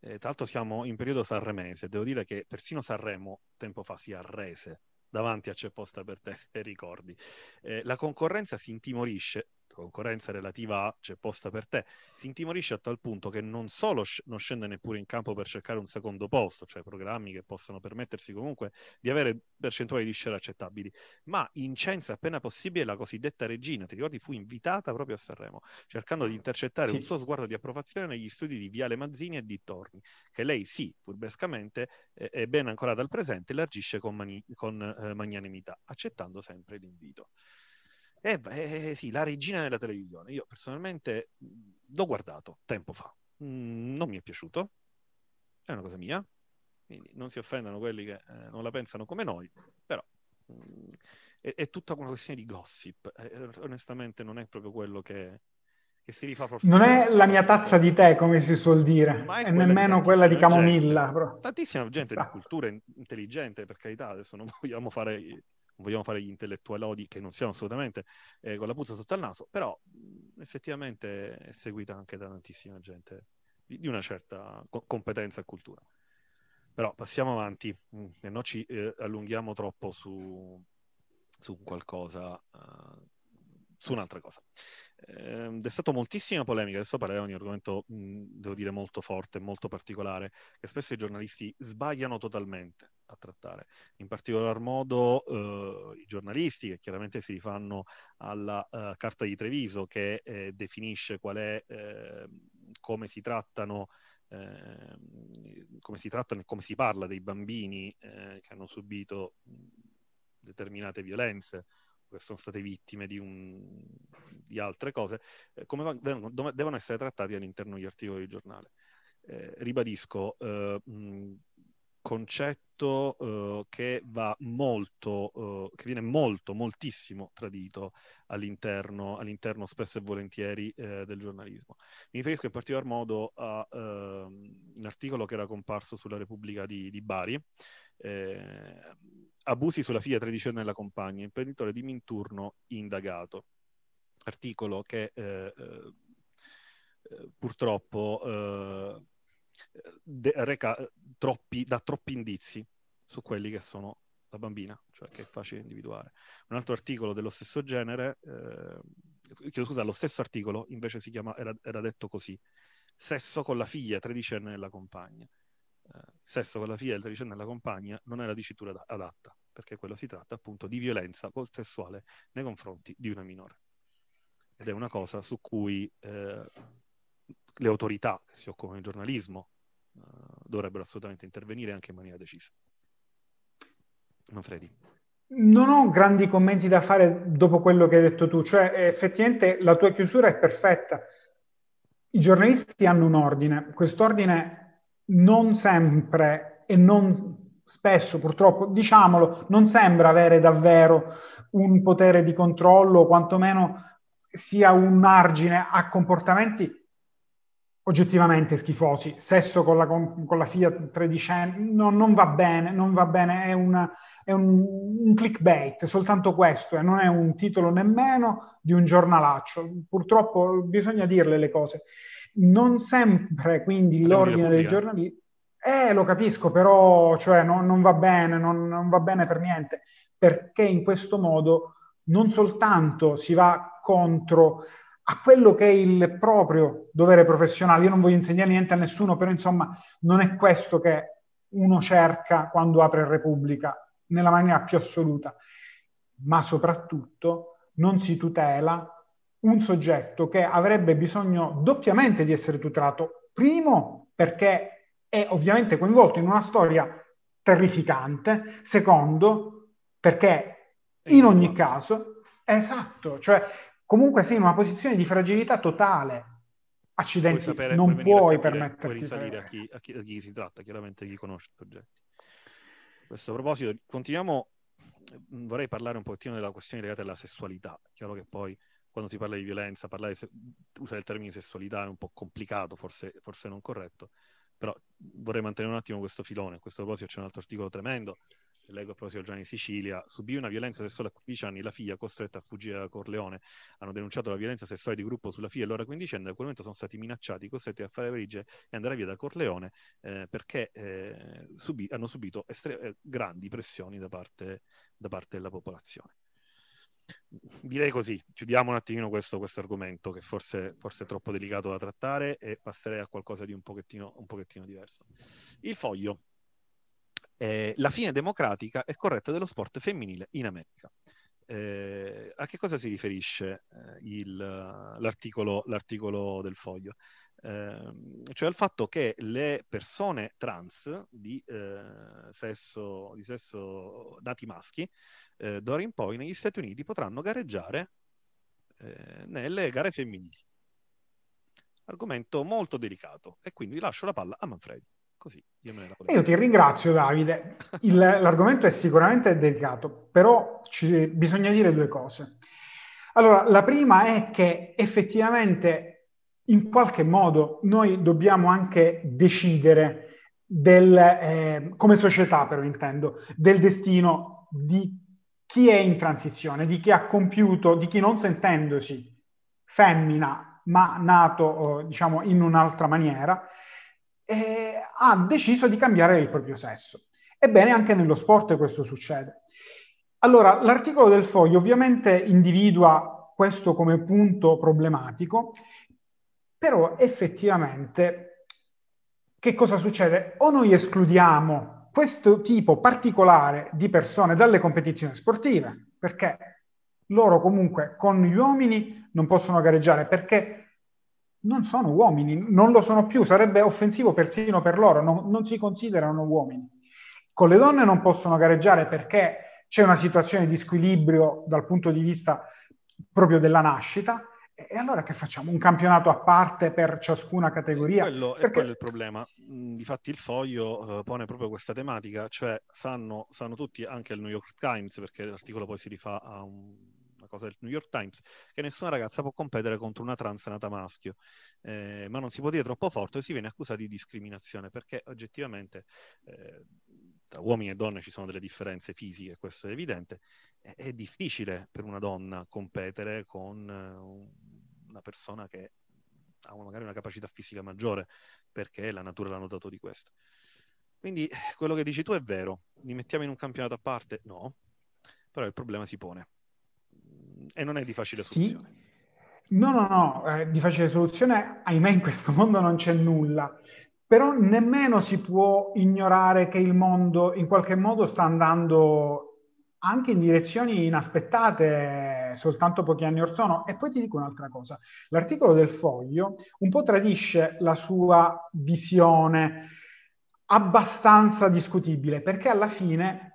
Eh, tra l'altro siamo in periodo sanremese, devo dire che persino Sanremo tempo fa si arrese davanti a C'è posta per te, (laughs) se ricordi. Eh, la concorrenza si intimorisce concorrenza relativa c'è posta per te, si intimorisce a tal punto che non solo sc- non scende neppure in campo per cercare un secondo posto, cioè programmi che possano permettersi comunque di avere percentuali di share accettabili, ma incensa appena possibile la cosiddetta regina, ti ricordi, fu invitata proprio a Sanremo, cercando di intercettare sì. un suo sguardo di approvazione negli studi di Viale Mazzini e di Torni, che lei sì, furbescamente, eh, è ben ancora dal presente, elargisce con, mani- con eh, magnanimità, accettando sempre l'invito. Eh, eh, sì, la regina della televisione. Io personalmente l'ho guardato tempo fa. Mm, non mi è piaciuto. È una cosa mia. Quindi non si offendano quelli che eh, non la pensano come noi, però mm, è, è, tutta una questione di gossip. Eh, onestamente non è proprio quello che, che si rifà forse. Non è la mia tazza di tè, come si suol dire, Ma è, nemmeno quella di camomilla. Gente, tantissima gente di cultura intelligente, per carità, adesso non (laughs) vogliamo fare vogliamo fare gli intellettualodi che non siamo assolutamente eh, con la puzza sotto il naso, però effettivamente è seguita anche da tantissima gente di, di una certa co- competenza e cultura. Però passiamo avanti, mh, e non ci eh, allunghiamo troppo su, su qualcosa, uh, su un'altra cosa. Eh, è stata moltissima polemica, adesso parleremo di un argomento, mh, devo dire, molto forte, molto particolare, che spesso i giornalisti sbagliano totalmente a trattare. In particolar modo eh, i giornalisti, che chiaramente si rifanno alla uh, Carta di Treviso, che eh, definisce qual è, ehm, come si trattano ehm, come si trattano e come si parla dei bambini eh, che hanno subito determinate violenze sono state vittime di, un, di altre cose, eh, come devono, devono, essere trattati all'interno degli articoli di giornale. Eh, ribadisco, eh, mh, concetto uh, che va molto, uh, che viene molto, moltissimo tradito all'interno, all'interno spesso e volentieri uh, del giornalismo. Mi riferisco in particolar modo a ehm, un articolo che era comparso sulla Repubblica di, di Bari, eh, abusi sulla figlia tredicenne della compagna, imprenditore di Minturno indagato. Articolo che eh, eh, purtroppo de- reca troppi, dà troppi indizi su quelli che sono la bambina, cioè che è facile individuare. Un altro articolo dello stesso genere, eh, scusa, lo stesso articolo invece si chiama, era, era detto così, sesso con la figlia tredicenne della compagna. Eh, sesso con la figlia del tredicenne della compagna non è la dicitura adatta, perché quello si tratta appunto di violenza sessuale nei confronti di una minore. Ed è una cosa su cui eh, le autorità che si occupano di giornalismo, dovrebbero assolutamente intervenire anche in maniera decisa. Manfredi. Non ho grandi commenti da fare dopo quello che hai detto tu, cioè effettivamente la tua chiusura è perfetta. I giornalisti hanno un ordine, quest'ordine non sempre e non spesso purtroppo, diciamolo, non sembra avere davvero un potere di controllo, quantomeno sia un argine a comportamenti oggettivamente schifosi. Sesso con la, con la figlia tredicenne no, non va bene, non va bene, è, una, è un, un, clickbait, soltanto questo, e non è un titolo nemmeno di un giornalaccio. Purtroppo bisogna dirle le cose. Non sempre quindi l'ordine dei giornalisti... Eh, lo capisco, però cioè, no, non va bene, non, non va bene per niente, perché in questo modo non soltanto si va contro a quello che è il proprio dovere professionale. Io non voglio insegnare niente a nessuno, però insomma non è questo che uno cerca quando apre Repubblica, nella maniera più assoluta, ma soprattutto non si tutela un soggetto che avrebbe bisogno doppiamente di essere tutelato. Primo, perché è ovviamente coinvolto in una storia terrificante. Secondo, perché in ogni caso, esatto, cioè comunque sei in una posizione di fragilità totale. Accidenti, puoi sapere, non puoi, permetterti. Puoi risalire a chi, a, chi, a chi, si tratta, chiaramente chi conosce i progetti. A questo proposito, continuiamo. Vorrei parlare un pochettino della questione legata alla sessualità. Chiaro che poi quando si parla di violenza, parlare se- usare il termine sessualità è un po' complicato, forse, forse non corretto, però vorrei mantenere un attimo questo filone. A questo proposito c'è un altro articolo tremendo leggo a proposito Gianni Sicilia, subì una violenza sessuale a 15 anni, la figlia costretta a fuggire da Corleone. Hanno denunciato la violenza sessuale di gruppo sulla figlia e l'ora quindicenne, da quel momento sono stati minacciati, costretti a fare valigie e andare via da Corleone eh, perché eh, subì, hanno subito estre- eh, grandi pressioni da parte, da parte, della popolazione. Direi così, chiudiamo un attimino questo, questo argomento che forse, forse, è troppo delicato da trattare e passerei a qualcosa di un pochettino, un pochettino diverso. Il foglio eh, la fine democratica e corretta dello sport femminile in America. Eh, a che cosa si riferisce eh, il, l'articolo, l'articolo, del foglio? Eh, cioè al fatto che le persone trans di, eh, sesso, di sesso nati maschi, eh, d'ora in poi negli Stati Uniti potranno gareggiare eh, nelle gare femminili. Argomento molto delicato e quindi lascio la palla a Manfredi. Così io me la Io ti ringrazio Davide. Il, l'argomento è sicuramente delicato, però ci, bisogna dire due cose. Allora, la prima è che effettivamente in qualche modo noi dobbiamo anche decidere del, eh, come società però intendo, del destino di chi è in transizione, di chi ha compiuto, di chi non sentendosi femmina ma nato eh, diciamo in un'altra maniera, eh, ha deciso di cambiare il proprio sesso. Ebbene, anche nello sport questo succede. Allora, l'articolo del foglio ovviamente individua questo come punto problematico, però effettivamente che cosa succede? O noi escludiamo questo tipo particolare di persone dalle competizioni sportive, perché loro comunque con gli uomini non possono gareggiare, perché non sono uomini, non lo sono più, sarebbe offensivo persino per loro, non, non si considerano uomini. Con le donne non possono gareggiare perché c'è una situazione di squilibrio dal punto di vista proprio della nascita. E allora che facciamo? Un campionato a parte per ciascuna categoria? Quello, Perché... È quello il problema. Mm, difatti il foglio uh, pone proprio questa tematica, cioè sanno, sanno tutti, anche il New York Times, perché l'articolo poi si rifà a un cosa del New York Times, che nessuna ragazza può competere contro una trans nata maschio, eh, ma non si può dire troppo forte e si viene accusati di discriminazione, perché oggettivamente eh, tra uomini e donne ci sono delle differenze fisiche, questo è evidente, è, è difficile per una donna competere con uh, una persona che ha magari una capacità fisica maggiore, perché la natura l'ha notato di questo. Quindi quello che dici tu è vero, li mettiamo in un campionato a parte? No, però il problema si pone e non è di facile sì. soluzione. No, no, no, eh, di facile soluzione, ahimè, in questo mondo non c'è nulla. Però nemmeno si può ignorare che il mondo in qualche modo sta andando anche in direzioni inaspettate soltanto pochi anni or sono. E poi ti dico un'altra cosa. L'articolo del Foglio un po' tradisce la sua visione abbastanza discutibile, perché alla fine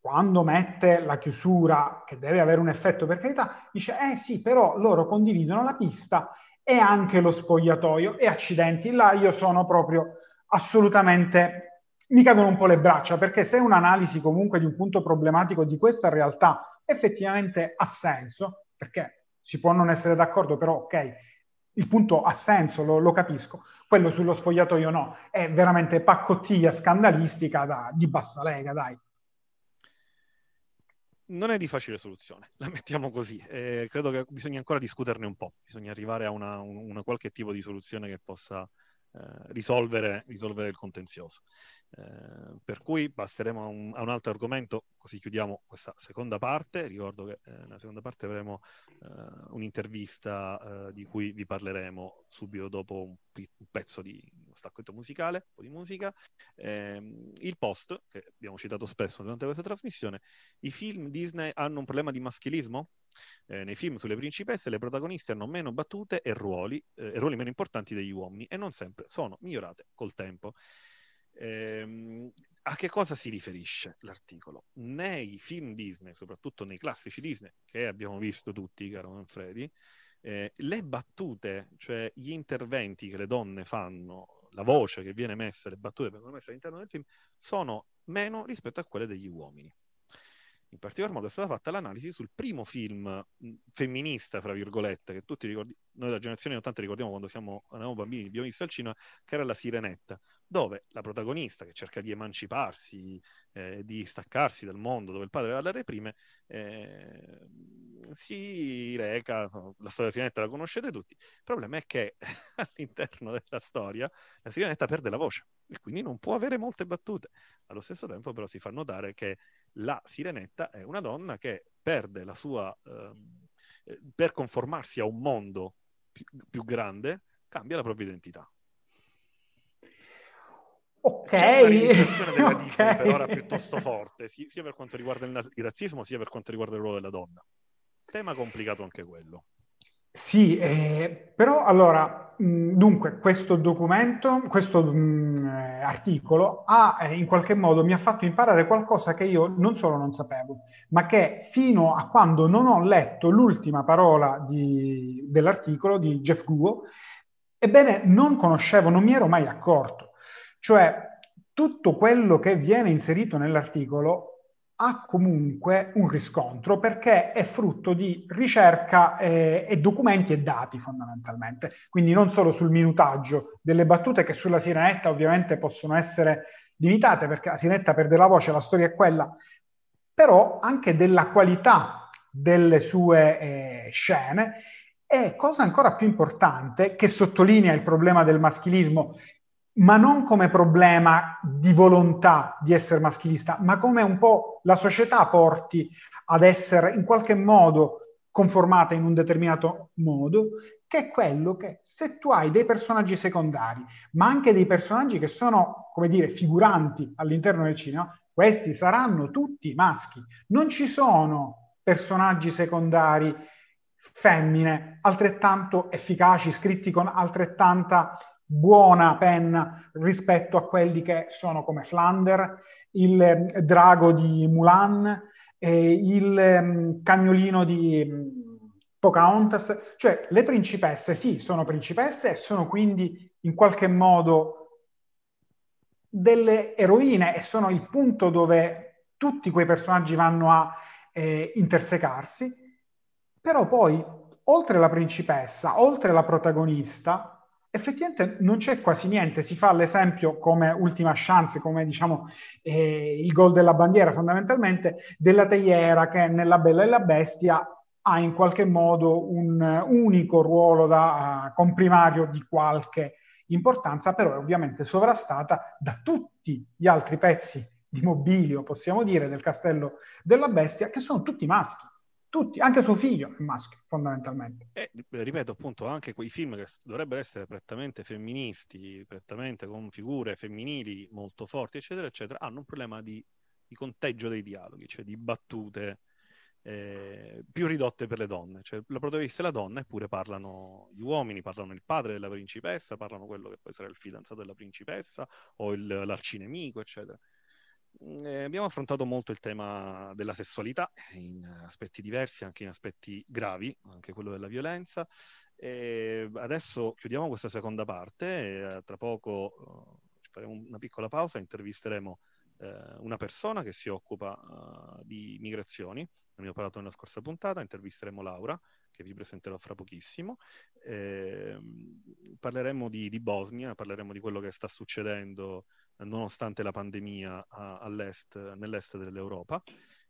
quando mette la chiusura, che deve avere un effetto per carità, dice, eh sì, però loro condividono la pista e anche lo spogliatoio e accidenti, là io sono proprio assolutamente, mi cadono un po' le braccia, perché se un'analisi comunque di un punto problematico di questa realtà effettivamente ha senso, perché si può non essere d'accordo, però ok, il punto ha senso, lo, lo, capisco. Quello sullo spogliatoio no, è veramente paccottiglia scandalistica da, di bassa lega, dai non è di facile soluzione, (laughs) la mettiamo così. Eh, credo che bisogna ancora discuterne un po', bisogna arrivare a una, una qualche tipo di soluzione che possa eh, risolvere, risolvere, il contenzioso. Eh, per cui passeremo a un, a un, altro argomento, così chiudiamo questa seconda parte. Ricordo che eh, nella seconda parte avremo eh, un'intervista eh, di cui vi parleremo subito dopo un, un pezzo di uno stacchetto musicale, un po' di musica. Eh, il post, che abbiamo citato spesso durante questa trasmissione, i film Disney hanno un problema di maschilismo? Eh, nei film sulle principesse le protagoniste hanno meno battute e ruoli, eh, e ruoli meno importanti degli uomini e non sempre sono migliorate col tempo. Ehm, a che cosa si riferisce l'articolo? Nei film Disney, soprattutto nei classici Disney, che abbiamo visto tutti, caro Manfredi, eh, le battute, cioè gli interventi che le donne fanno, la voce che viene messa, le battute che vengono messe all'interno del film, sono meno rispetto a quelle degli uomini. In particolar modo è stata fatta l'analisi sul primo film femminista, fra virgolette, che tutti ricordiamo, noi della generazione 80 ricordiamo quando siamo, eravamo bambini, abbiamo visto al cinema, che era La Sirenetta, dove la protagonista che cerca di emanciparsi, eh, di staccarsi dal mondo dove il padre la reprime, eh, si reca, la storia della Sirenetta la conoscete tutti, il problema è che (laughs) all'interno della storia la Sirenetta perde la voce e quindi non può avere molte battute. Allo stesso tempo però si fa notare che la Sirenetta è una donna che perde la sua... Ehm, eh, per conformarsi a un mondo più, più grande, cambia la propria identità Ok. C'è una rivisitazione della okay. (laughs) Disney per ora piuttosto forte, sia per quanto riguarda il, razzismo, sia per quanto riguarda il ruolo della donna. Tema complicato anche quello. Sì, eh, però allora dunque, questo documento, questo mh, articolo ha eh, in qualche modo mi ha fatto imparare qualcosa che io non solo non sapevo, ma che fino a quando non ho letto l'ultima parola di, dell'articolo di Jeff Guo, ebbene non conoscevo, non mi ero mai accorto. Cioè, tutto quello che viene inserito nell'articolo ha comunque un riscontro perché è frutto di ricerca eh, e documenti e dati fondamentalmente, quindi non solo sul minutaggio delle battute che sulla sirenetta ovviamente possono essere limitate perché la sirenetta perde la voce, la storia è quella, però anche della qualità delle sue eh, scene. E cosa ancora più importante che sottolinea il problema del maschilismo ma non come problema di volontà di essere maschilista, ma come un po' la società porti ad essere in qualche modo conformata in un determinato modo, che è quello che se tu hai dei personaggi secondari, ma anche dei personaggi che sono, come dire, figuranti all'interno del cinema, questi saranno tutti maschi. Non ci sono personaggi secondari femmine altrettanto efficaci, scritti con altrettanta buona penna rispetto a quelli che sono come Flander, il eh, drago di Mulan, eh, il um, cagnolino di um, Pocahontas, cioè le principesse sì, sono principesse e sono quindi in qualche modo delle eroine e sono il punto dove tutti quei personaggi vanno a eh, intersecarsi, però poi oltre la principessa, oltre la protagonista, effettivamente non c'è quasi niente, si fa l'esempio come ultima chance, come diciamo eh, il gol della bandiera fondamentalmente, della teiera che nella Bella e la Bestia ha in qualche modo un unico ruolo da uh, comprimario di qualche importanza, però è ovviamente sovrastata da tutti gli altri pezzi di mobilio, possiamo dire, del castello della bestia, che sono tutti maschi tutti, anche suo figlio è maschio fondamentalmente. E ripeto appunto, anche quei film che dovrebbero essere prettamente femministi, prettamente con figure femminili molto forti, eccetera, eccetera, hanno un problema di, di conteggio dei dialoghi, cioè di battute eh, più ridotte per le donne. Cioè, la protagonista è la donna, eppure parlano gli uomini, parlano il padre della principessa, parlano quello che poi sarà il fidanzato della principessa o il, l'arcinemico, eccetera. Eh, abbiamo affrontato molto il tema della sessualità in aspetti diversi, anche in aspetti gravi, anche quello della violenza. E adesso chiudiamo questa seconda parte eh, tra poco uh, faremo una piccola pausa, intervisteremo uh, una persona che si occupa uh, di migrazioni. Ne abbiamo parlato nella scorsa puntata, intervisteremo Laura, che vi presenterò fra pochissimo. Eh, parleremo di, di, Bosnia, parleremo di quello che sta succedendo nonostante la pandemia a, all'est, nell'est dell'Europa.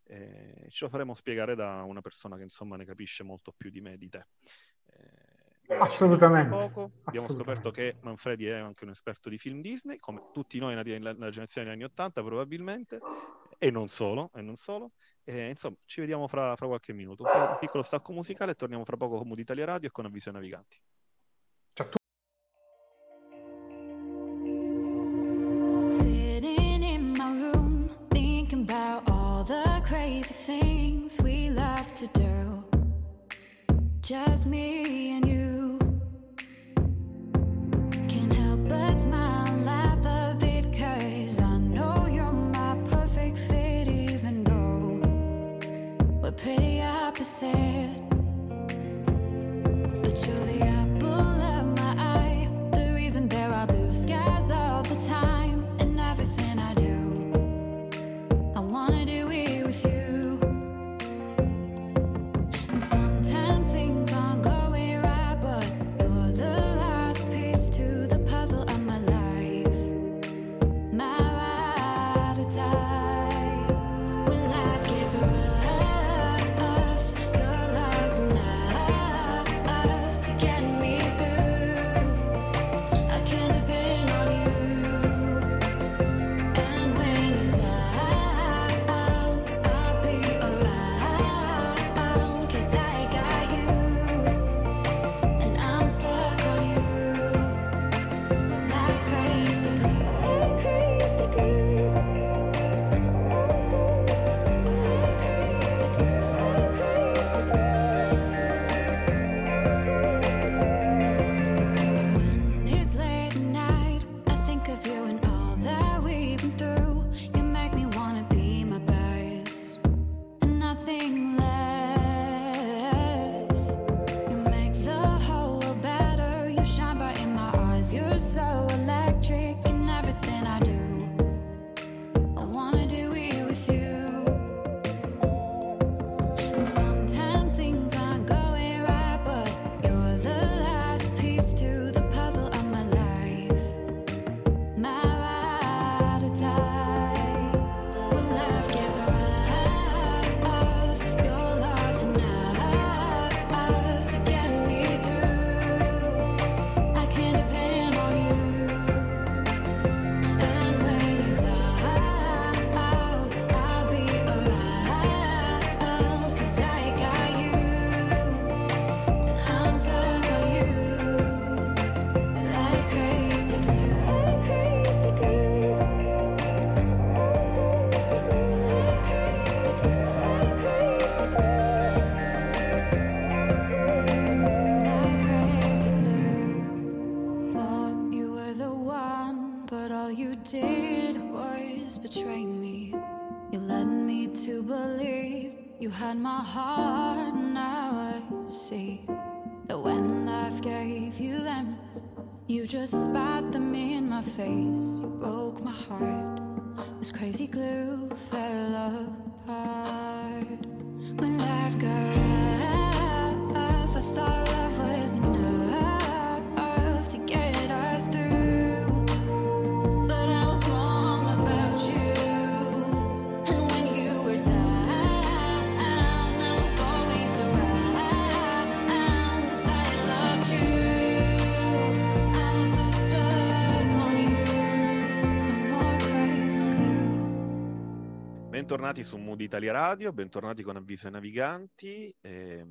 Eh, ce lo faremo spiegare da una persona che insomma ne capisce molto più di me e di te. Eh, Assolutamente. Poco. Abbiamo scoperto che Manfredi è anche un esperto di film Disney, come tutti noi nati nella, nella generazione degli anni Ottanta probabilmente, e non solo, e non solo. E, insomma, ci vediamo fra, fra qualche minuto. Un piccolo stacco musicale e torniamo fra poco con Mood Italia Radio e con Avviso Naviganti. just me Bentornati su Mood Italia Radio, bentornati con Avviso ai Naviganti. Eh,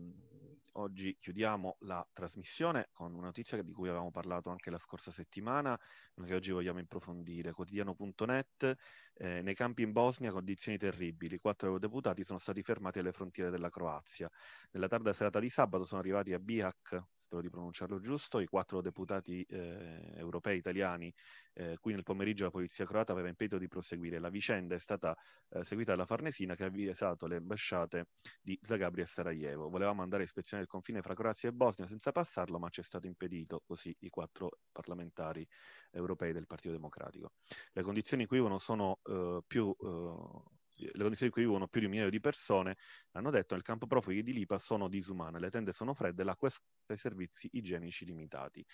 oggi chiudiamo la trasmissione con una notizia di cui avevamo parlato anche la scorsa settimana, che oggi vogliamo approfondire. Quotidiano.net, eh, nei campi in Bosnia condizioni terribili, quattro eurodeputati sono stati fermati alle frontiere della Croazia. Nella tarda serata di sabato sono arrivati a Bihak, spero di pronunciarlo giusto, i quattro deputati eh, europei italiani eh, qui nel pomeriggio la polizia croata aveva impedito di proseguire. La vicenda è stata eh, seguita dalla Farnesina che ha avvisato le ambasciate di Zagabria e Sarajevo. Volevamo andare a ispezionare il confine fra Croazia e Bosnia senza passarlo, ma ci è stato impedito, così i quattro parlamentari europei del Partito Democratico. Le condizioni qui sono eh, più eh, le condizioni in cui vivono più di un milione di persone, hanno detto nel campo profughi di Lipa sono disumane, le tende sono fredde, l'acqua è scarsa e i servizi igienici limitati.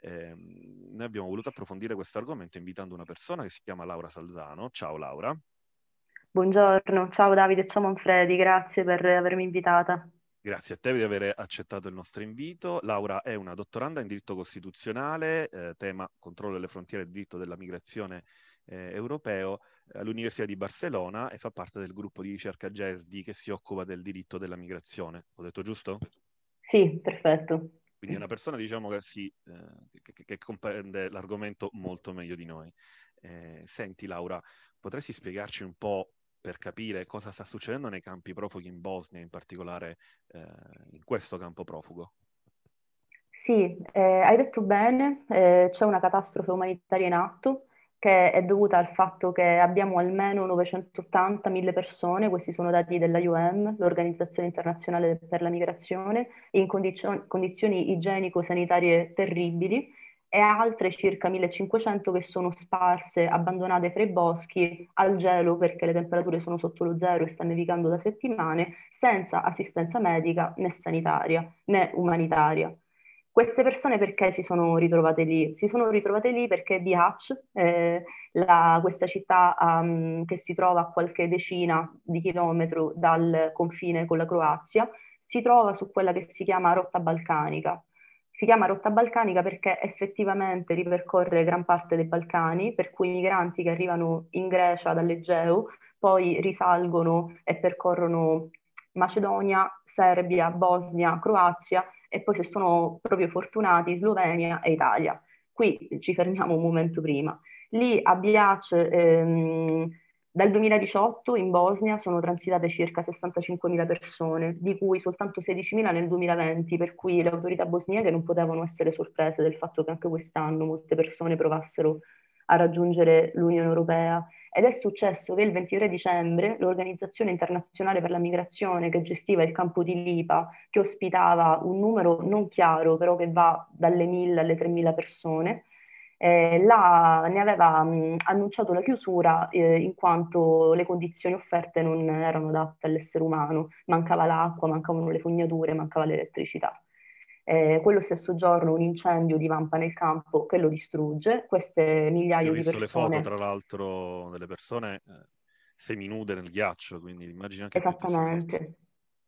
Eh, noi abbiamo voluto approfondire questo argomento invitando una persona che si chiama Laura Salzano. Ciao Laura. Buongiorno, ciao Davide, ciao Manfredi, grazie per avermi invitata. Grazie a te di aver accettato il nostro invito. Laura è una dottoranda in diritto costituzionale, eh, tema controllo delle frontiere e diritto della migrazione eh, europeo all'Università di Barcellona e fa parte del gruppo di ricerca GESDI che si occupa del diritto della migrazione. Ho detto giusto? Sì, perfetto. Quindi è una persona, diciamo, che, si, eh, che, che comprende l'argomento molto meglio di noi. Eh, senti, Laura, potresti spiegarci un po' per capire cosa sta succedendo nei campi profughi in Bosnia, in particolare eh, in questo campo profugo? Sì, eh, hai detto bene, eh, c'è una catastrofe umanitaria in atto che è dovuta al fatto che abbiamo almeno 980.000 persone, questi sono dati della UM, l'Organizzazione Internazionale per la Migrazione, in condizioni, condizioni igienico-sanitarie terribili e altre circa 1500 che sono sparse, abbandonate fra i boschi, al gelo perché le temperature sono sotto lo zero e sta nevicando da settimane, senza assistenza medica né sanitaria né umanitaria. Queste persone perché si sono ritrovate lì? Si sono ritrovate lì perché Bihać, eh, la, questa città um, che si trova a qualche decina di chilometri dal confine con la Croazia, si trova su quella che si chiama rotta balcanica. Si chiama rotta balcanica perché effettivamente ripercorre gran parte dei Balcani, per cui i migranti che arrivano in Grecia dall'Egeo poi risalgono e percorrono Macedonia, Serbia, Bosnia, Croazia e poi se sono proprio fortunati Slovenia e Italia. Qui ci fermiamo un momento prima. Lì a Biac ehm, dal 2018 in Bosnia sono transitate circa 65.000 persone, di cui soltanto 16.000 nel 2020, per cui le autorità bosniache non potevano essere sorprese del fatto che anche quest'anno molte persone provassero a raggiungere l'Unione Europea ed è successo che il 23 dicembre l'Organizzazione Internazionale per la Migrazione che gestiva il campo di Lipa, che ospitava un numero non chiaro, però che va dalle 1000 alle 3000 persone, eh, la, ne aveva mh, annunciato la chiusura eh, in quanto le condizioni offerte non erano adatte all'essere umano, mancava l'acqua, mancavano le fognature, mancava l'elettricità. Eh, quello stesso giorno un incendio divampa nel campo che lo distrugge. Queste migliaia Ho di visto persone... le foto, tra l'altro, delle persone eh, seminude nel ghiaccio, quindi immagino anche Esattamente,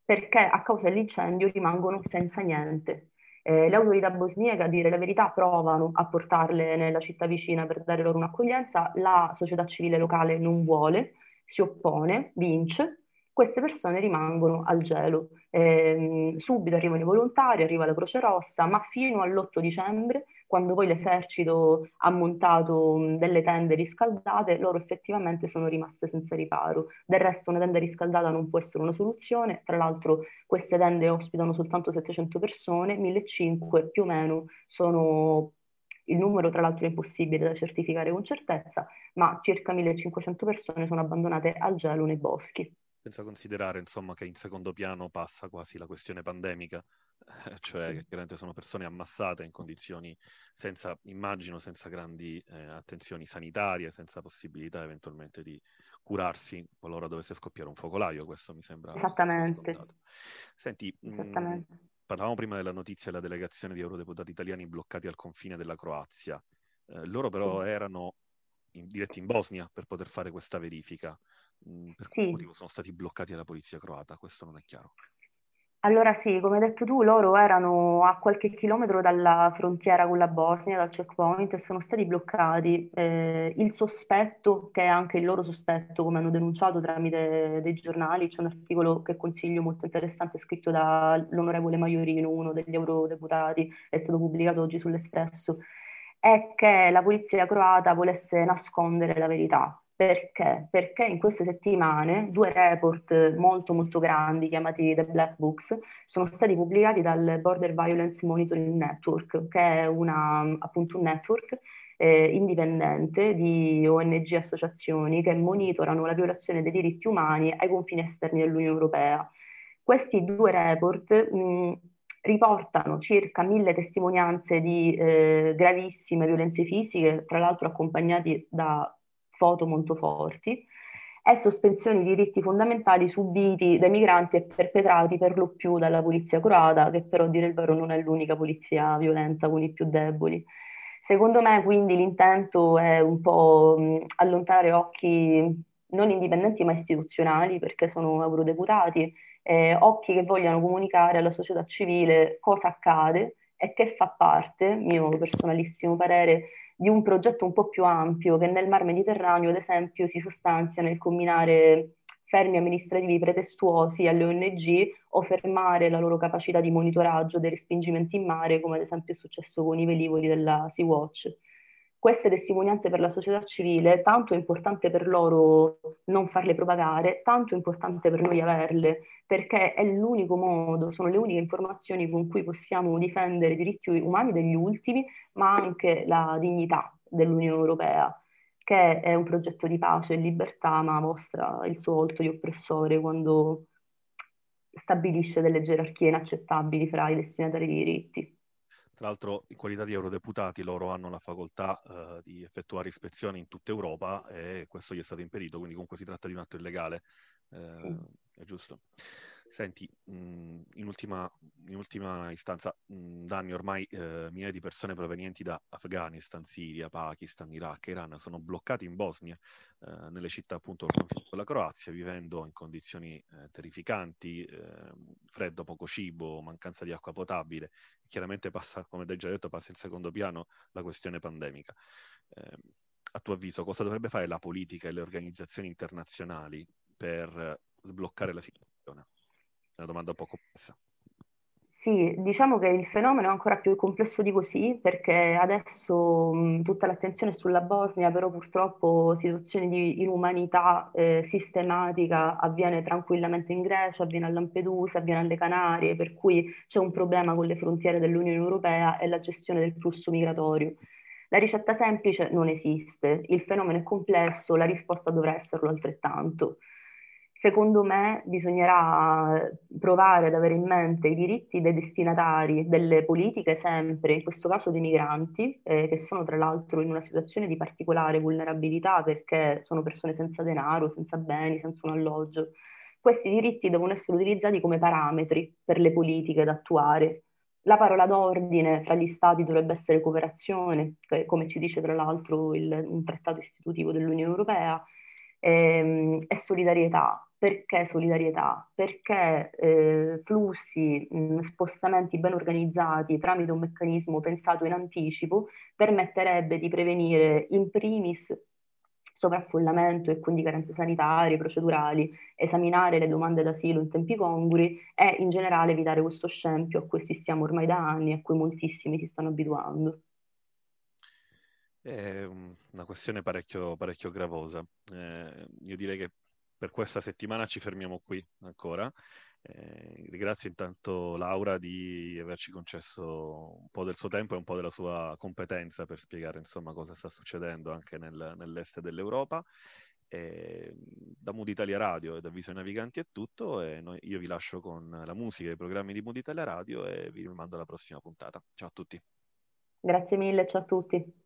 perché a causa dell'incendio rimangono senza niente. Eh, le autorità bosniache, a dire la verità, provano a portarle nella città vicina per dare loro un'accoglienza, la società civile locale non vuole, si oppone, vince, queste persone rimangono al gelo. Eh, subito arrivano i volontari, arriva la Croce Rossa, ma fino all'8 dicembre, quando poi l'esercito ha montato delle tende riscaldate, loro effettivamente sono rimaste senza riparo. Del resto una tenda riscaldata non può essere una soluzione, tra l'altro queste tende ospitano soltanto 700 persone, 1500 più o meno sono il numero tra l'altro è impossibile da certificare con certezza, ma circa 1500 persone sono abbandonate al gelo nei boschi senza considerare insomma che in secondo piano passa quasi la questione pandemica, eh, cioè che chiaramente sono persone ammassate in condizioni senza, immagino, senza grandi eh, attenzioni sanitarie, senza possibilità eventualmente di curarsi qualora dovesse scoppiare un focolaio, questo mi sembra Esattamente. Senti, Esattamente. Mh, parlavamo prima della notizia della delegazione di eurodeputati italiani bloccati al confine della Croazia. Eh, loro però erano in, diretti in Bosnia per poter fare questa verifica. Mm, per sì. quale motivo sono stati bloccati dalla polizia croata? Questo non è chiaro. Allora sì, come hai detto tu, loro erano a qualche chilometro dalla frontiera con la Bosnia, dal checkpoint, e sono stati bloccati. Eh, il sospetto, che è anche il loro sospetto, come hanno denunciato tramite dei giornali, c'è un articolo che consiglio molto interessante scritto dall'onorevole Maiorino, uno degli eurodeputati, è stato pubblicato oggi sull'Espresso, è che la polizia croata volesse nascondere la verità. Perché? Perché in queste settimane due report molto molto grandi chiamati The Black Books sono stati pubblicati dal Border Violence Monitoring Network, che è una, appunto un network eh, indipendente di ONG e associazioni che monitorano la violazione dei diritti umani ai confini esterni dell'Unione Europea. Questi due report mh, riportano circa mille testimonianze di eh, gravissime violenze fisiche, tra l'altro accompagnati da foto molto forti, e sospensioni di diritti fondamentali subiti dai migranti e perpetrati per lo più dalla polizia croata, che però a dire il vero non è l'unica polizia violenta con i più deboli. Secondo me quindi l'intento è un po' allontanare occhi non indipendenti ma istituzionali, perché sono eurodeputati, eh, occhi che vogliano comunicare alla società civile cosa accade e che fa parte, mio personalissimo parere, di un progetto un po' più ampio che nel Mar Mediterraneo, ad esempio, si sostanzia nel combinare fermi amministrativi pretestuosi alle ONG o fermare la loro capacità di monitoraggio dei respingimenti in mare, come ad esempio è successo con i velivoli della Sea-Watch queste testimonianze per la società civile, tanto è importante per loro non farle propagare, tanto è importante per noi averle, perché è l'unico modo, sono le uniche informazioni con cui possiamo difendere i diritti umani degli ultimi, ma anche la dignità dell'Unione Europea, che è un progetto di pace e libertà, ma mostra il suo volto di oppressore quando stabilisce delle gerarchie inaccettabili fra i destinatari di diritti. Tra l'altro, in qualità di eurodeputati, loro hanno la facoltà uh, di effettuare ispezioni in tutta Europa e questo gli è stato impedito, quindi comunque si tratta di un atto illegale. Uh, sì. È giusto. Senti, in, ultima, in, ultima, istanza, da anni ormai eh, migliaia di persone provenienti da Afghanistan, Siria, Pakistan, Iraq Iran sono bloccati in Bosnia, eh, nelle città appunto con la Croazia, vivendo in condizioni eh, terrificanti, ehm, freddo, poco cibo, mancanza di acqua potabile. Chiaramente passa, come già detto, passa in secondo piano la questione pandemica. Ehm, a tuo avviso, cosa dovrebbe fare la politica e le organizzazioni internazionali per sbloccare la situazione? È una domanda un po' complessa. Sì, diciamo che il fenomeno è ancora più complesso di così perché adesso mh, tutta l'attenzione è sulla Bosnia, però purtroppo situazioni di inumanità eh, sistematica avviene tranquillamente in Grecia, avviene a Lampedusa, avviene alle Canarie, per cui c'è un problema con le frontiere dell'Unione Europea e la gestione del flusso migratorio. La ricetta semplice non esiste, il fenomeno è complesso, la risposta dovrà esserlo altrettanto. Secondo me bisognerà provare ad avere in mente i diritti dei destinatari delle politiche sempre, in questo caso dei migranti, eh, che sono tra l'altro in una situazione di particolare vulnerabilità perché sono persone senza denaro, senza beni, senza un alloggio. Questi diritti devono essere utilizzati come parametri per le politiche da attuare la parola d'ordine fra gli stati dovrebbe essere cooperazione, come ci dice tra l'altro il, un trattato istitutivo dell'Unione Europea, ehm, e solidarietà. Perché solidarietà? Perché eh, flussi, mh, spostamenti ben organizzati tramite un meccanismo pensato in anticipo permetterebbe di prevenire in primis sovraffollamento e quindi carenze sanitarie, procedurali, esaminare le domande d'asilo in tempi congrui e in generale evitare questo scempio a cui assistiamo ormai da anni e a cui moltissimi si stanno abituando. È una questione parecchio, parecchio gravosa. Eh, io direi che per questa settimana ci fermiamo qui ancora. Eh, ringrazio intanto Laura di averci concesso un po' del suo tempo e un po' della sua competenza per spiegare insomma cosa sta succedendo anche nel, nell'est dell'Europa. Eh, da Mood Italia Radio e da Visione Naviganti è tutto e noi, io vi lascio con la musica e i programmi di Mood Italia Radio e vi mando alla prossima puntata. Ciao a tutti. Grazie mille, ciao a tutti.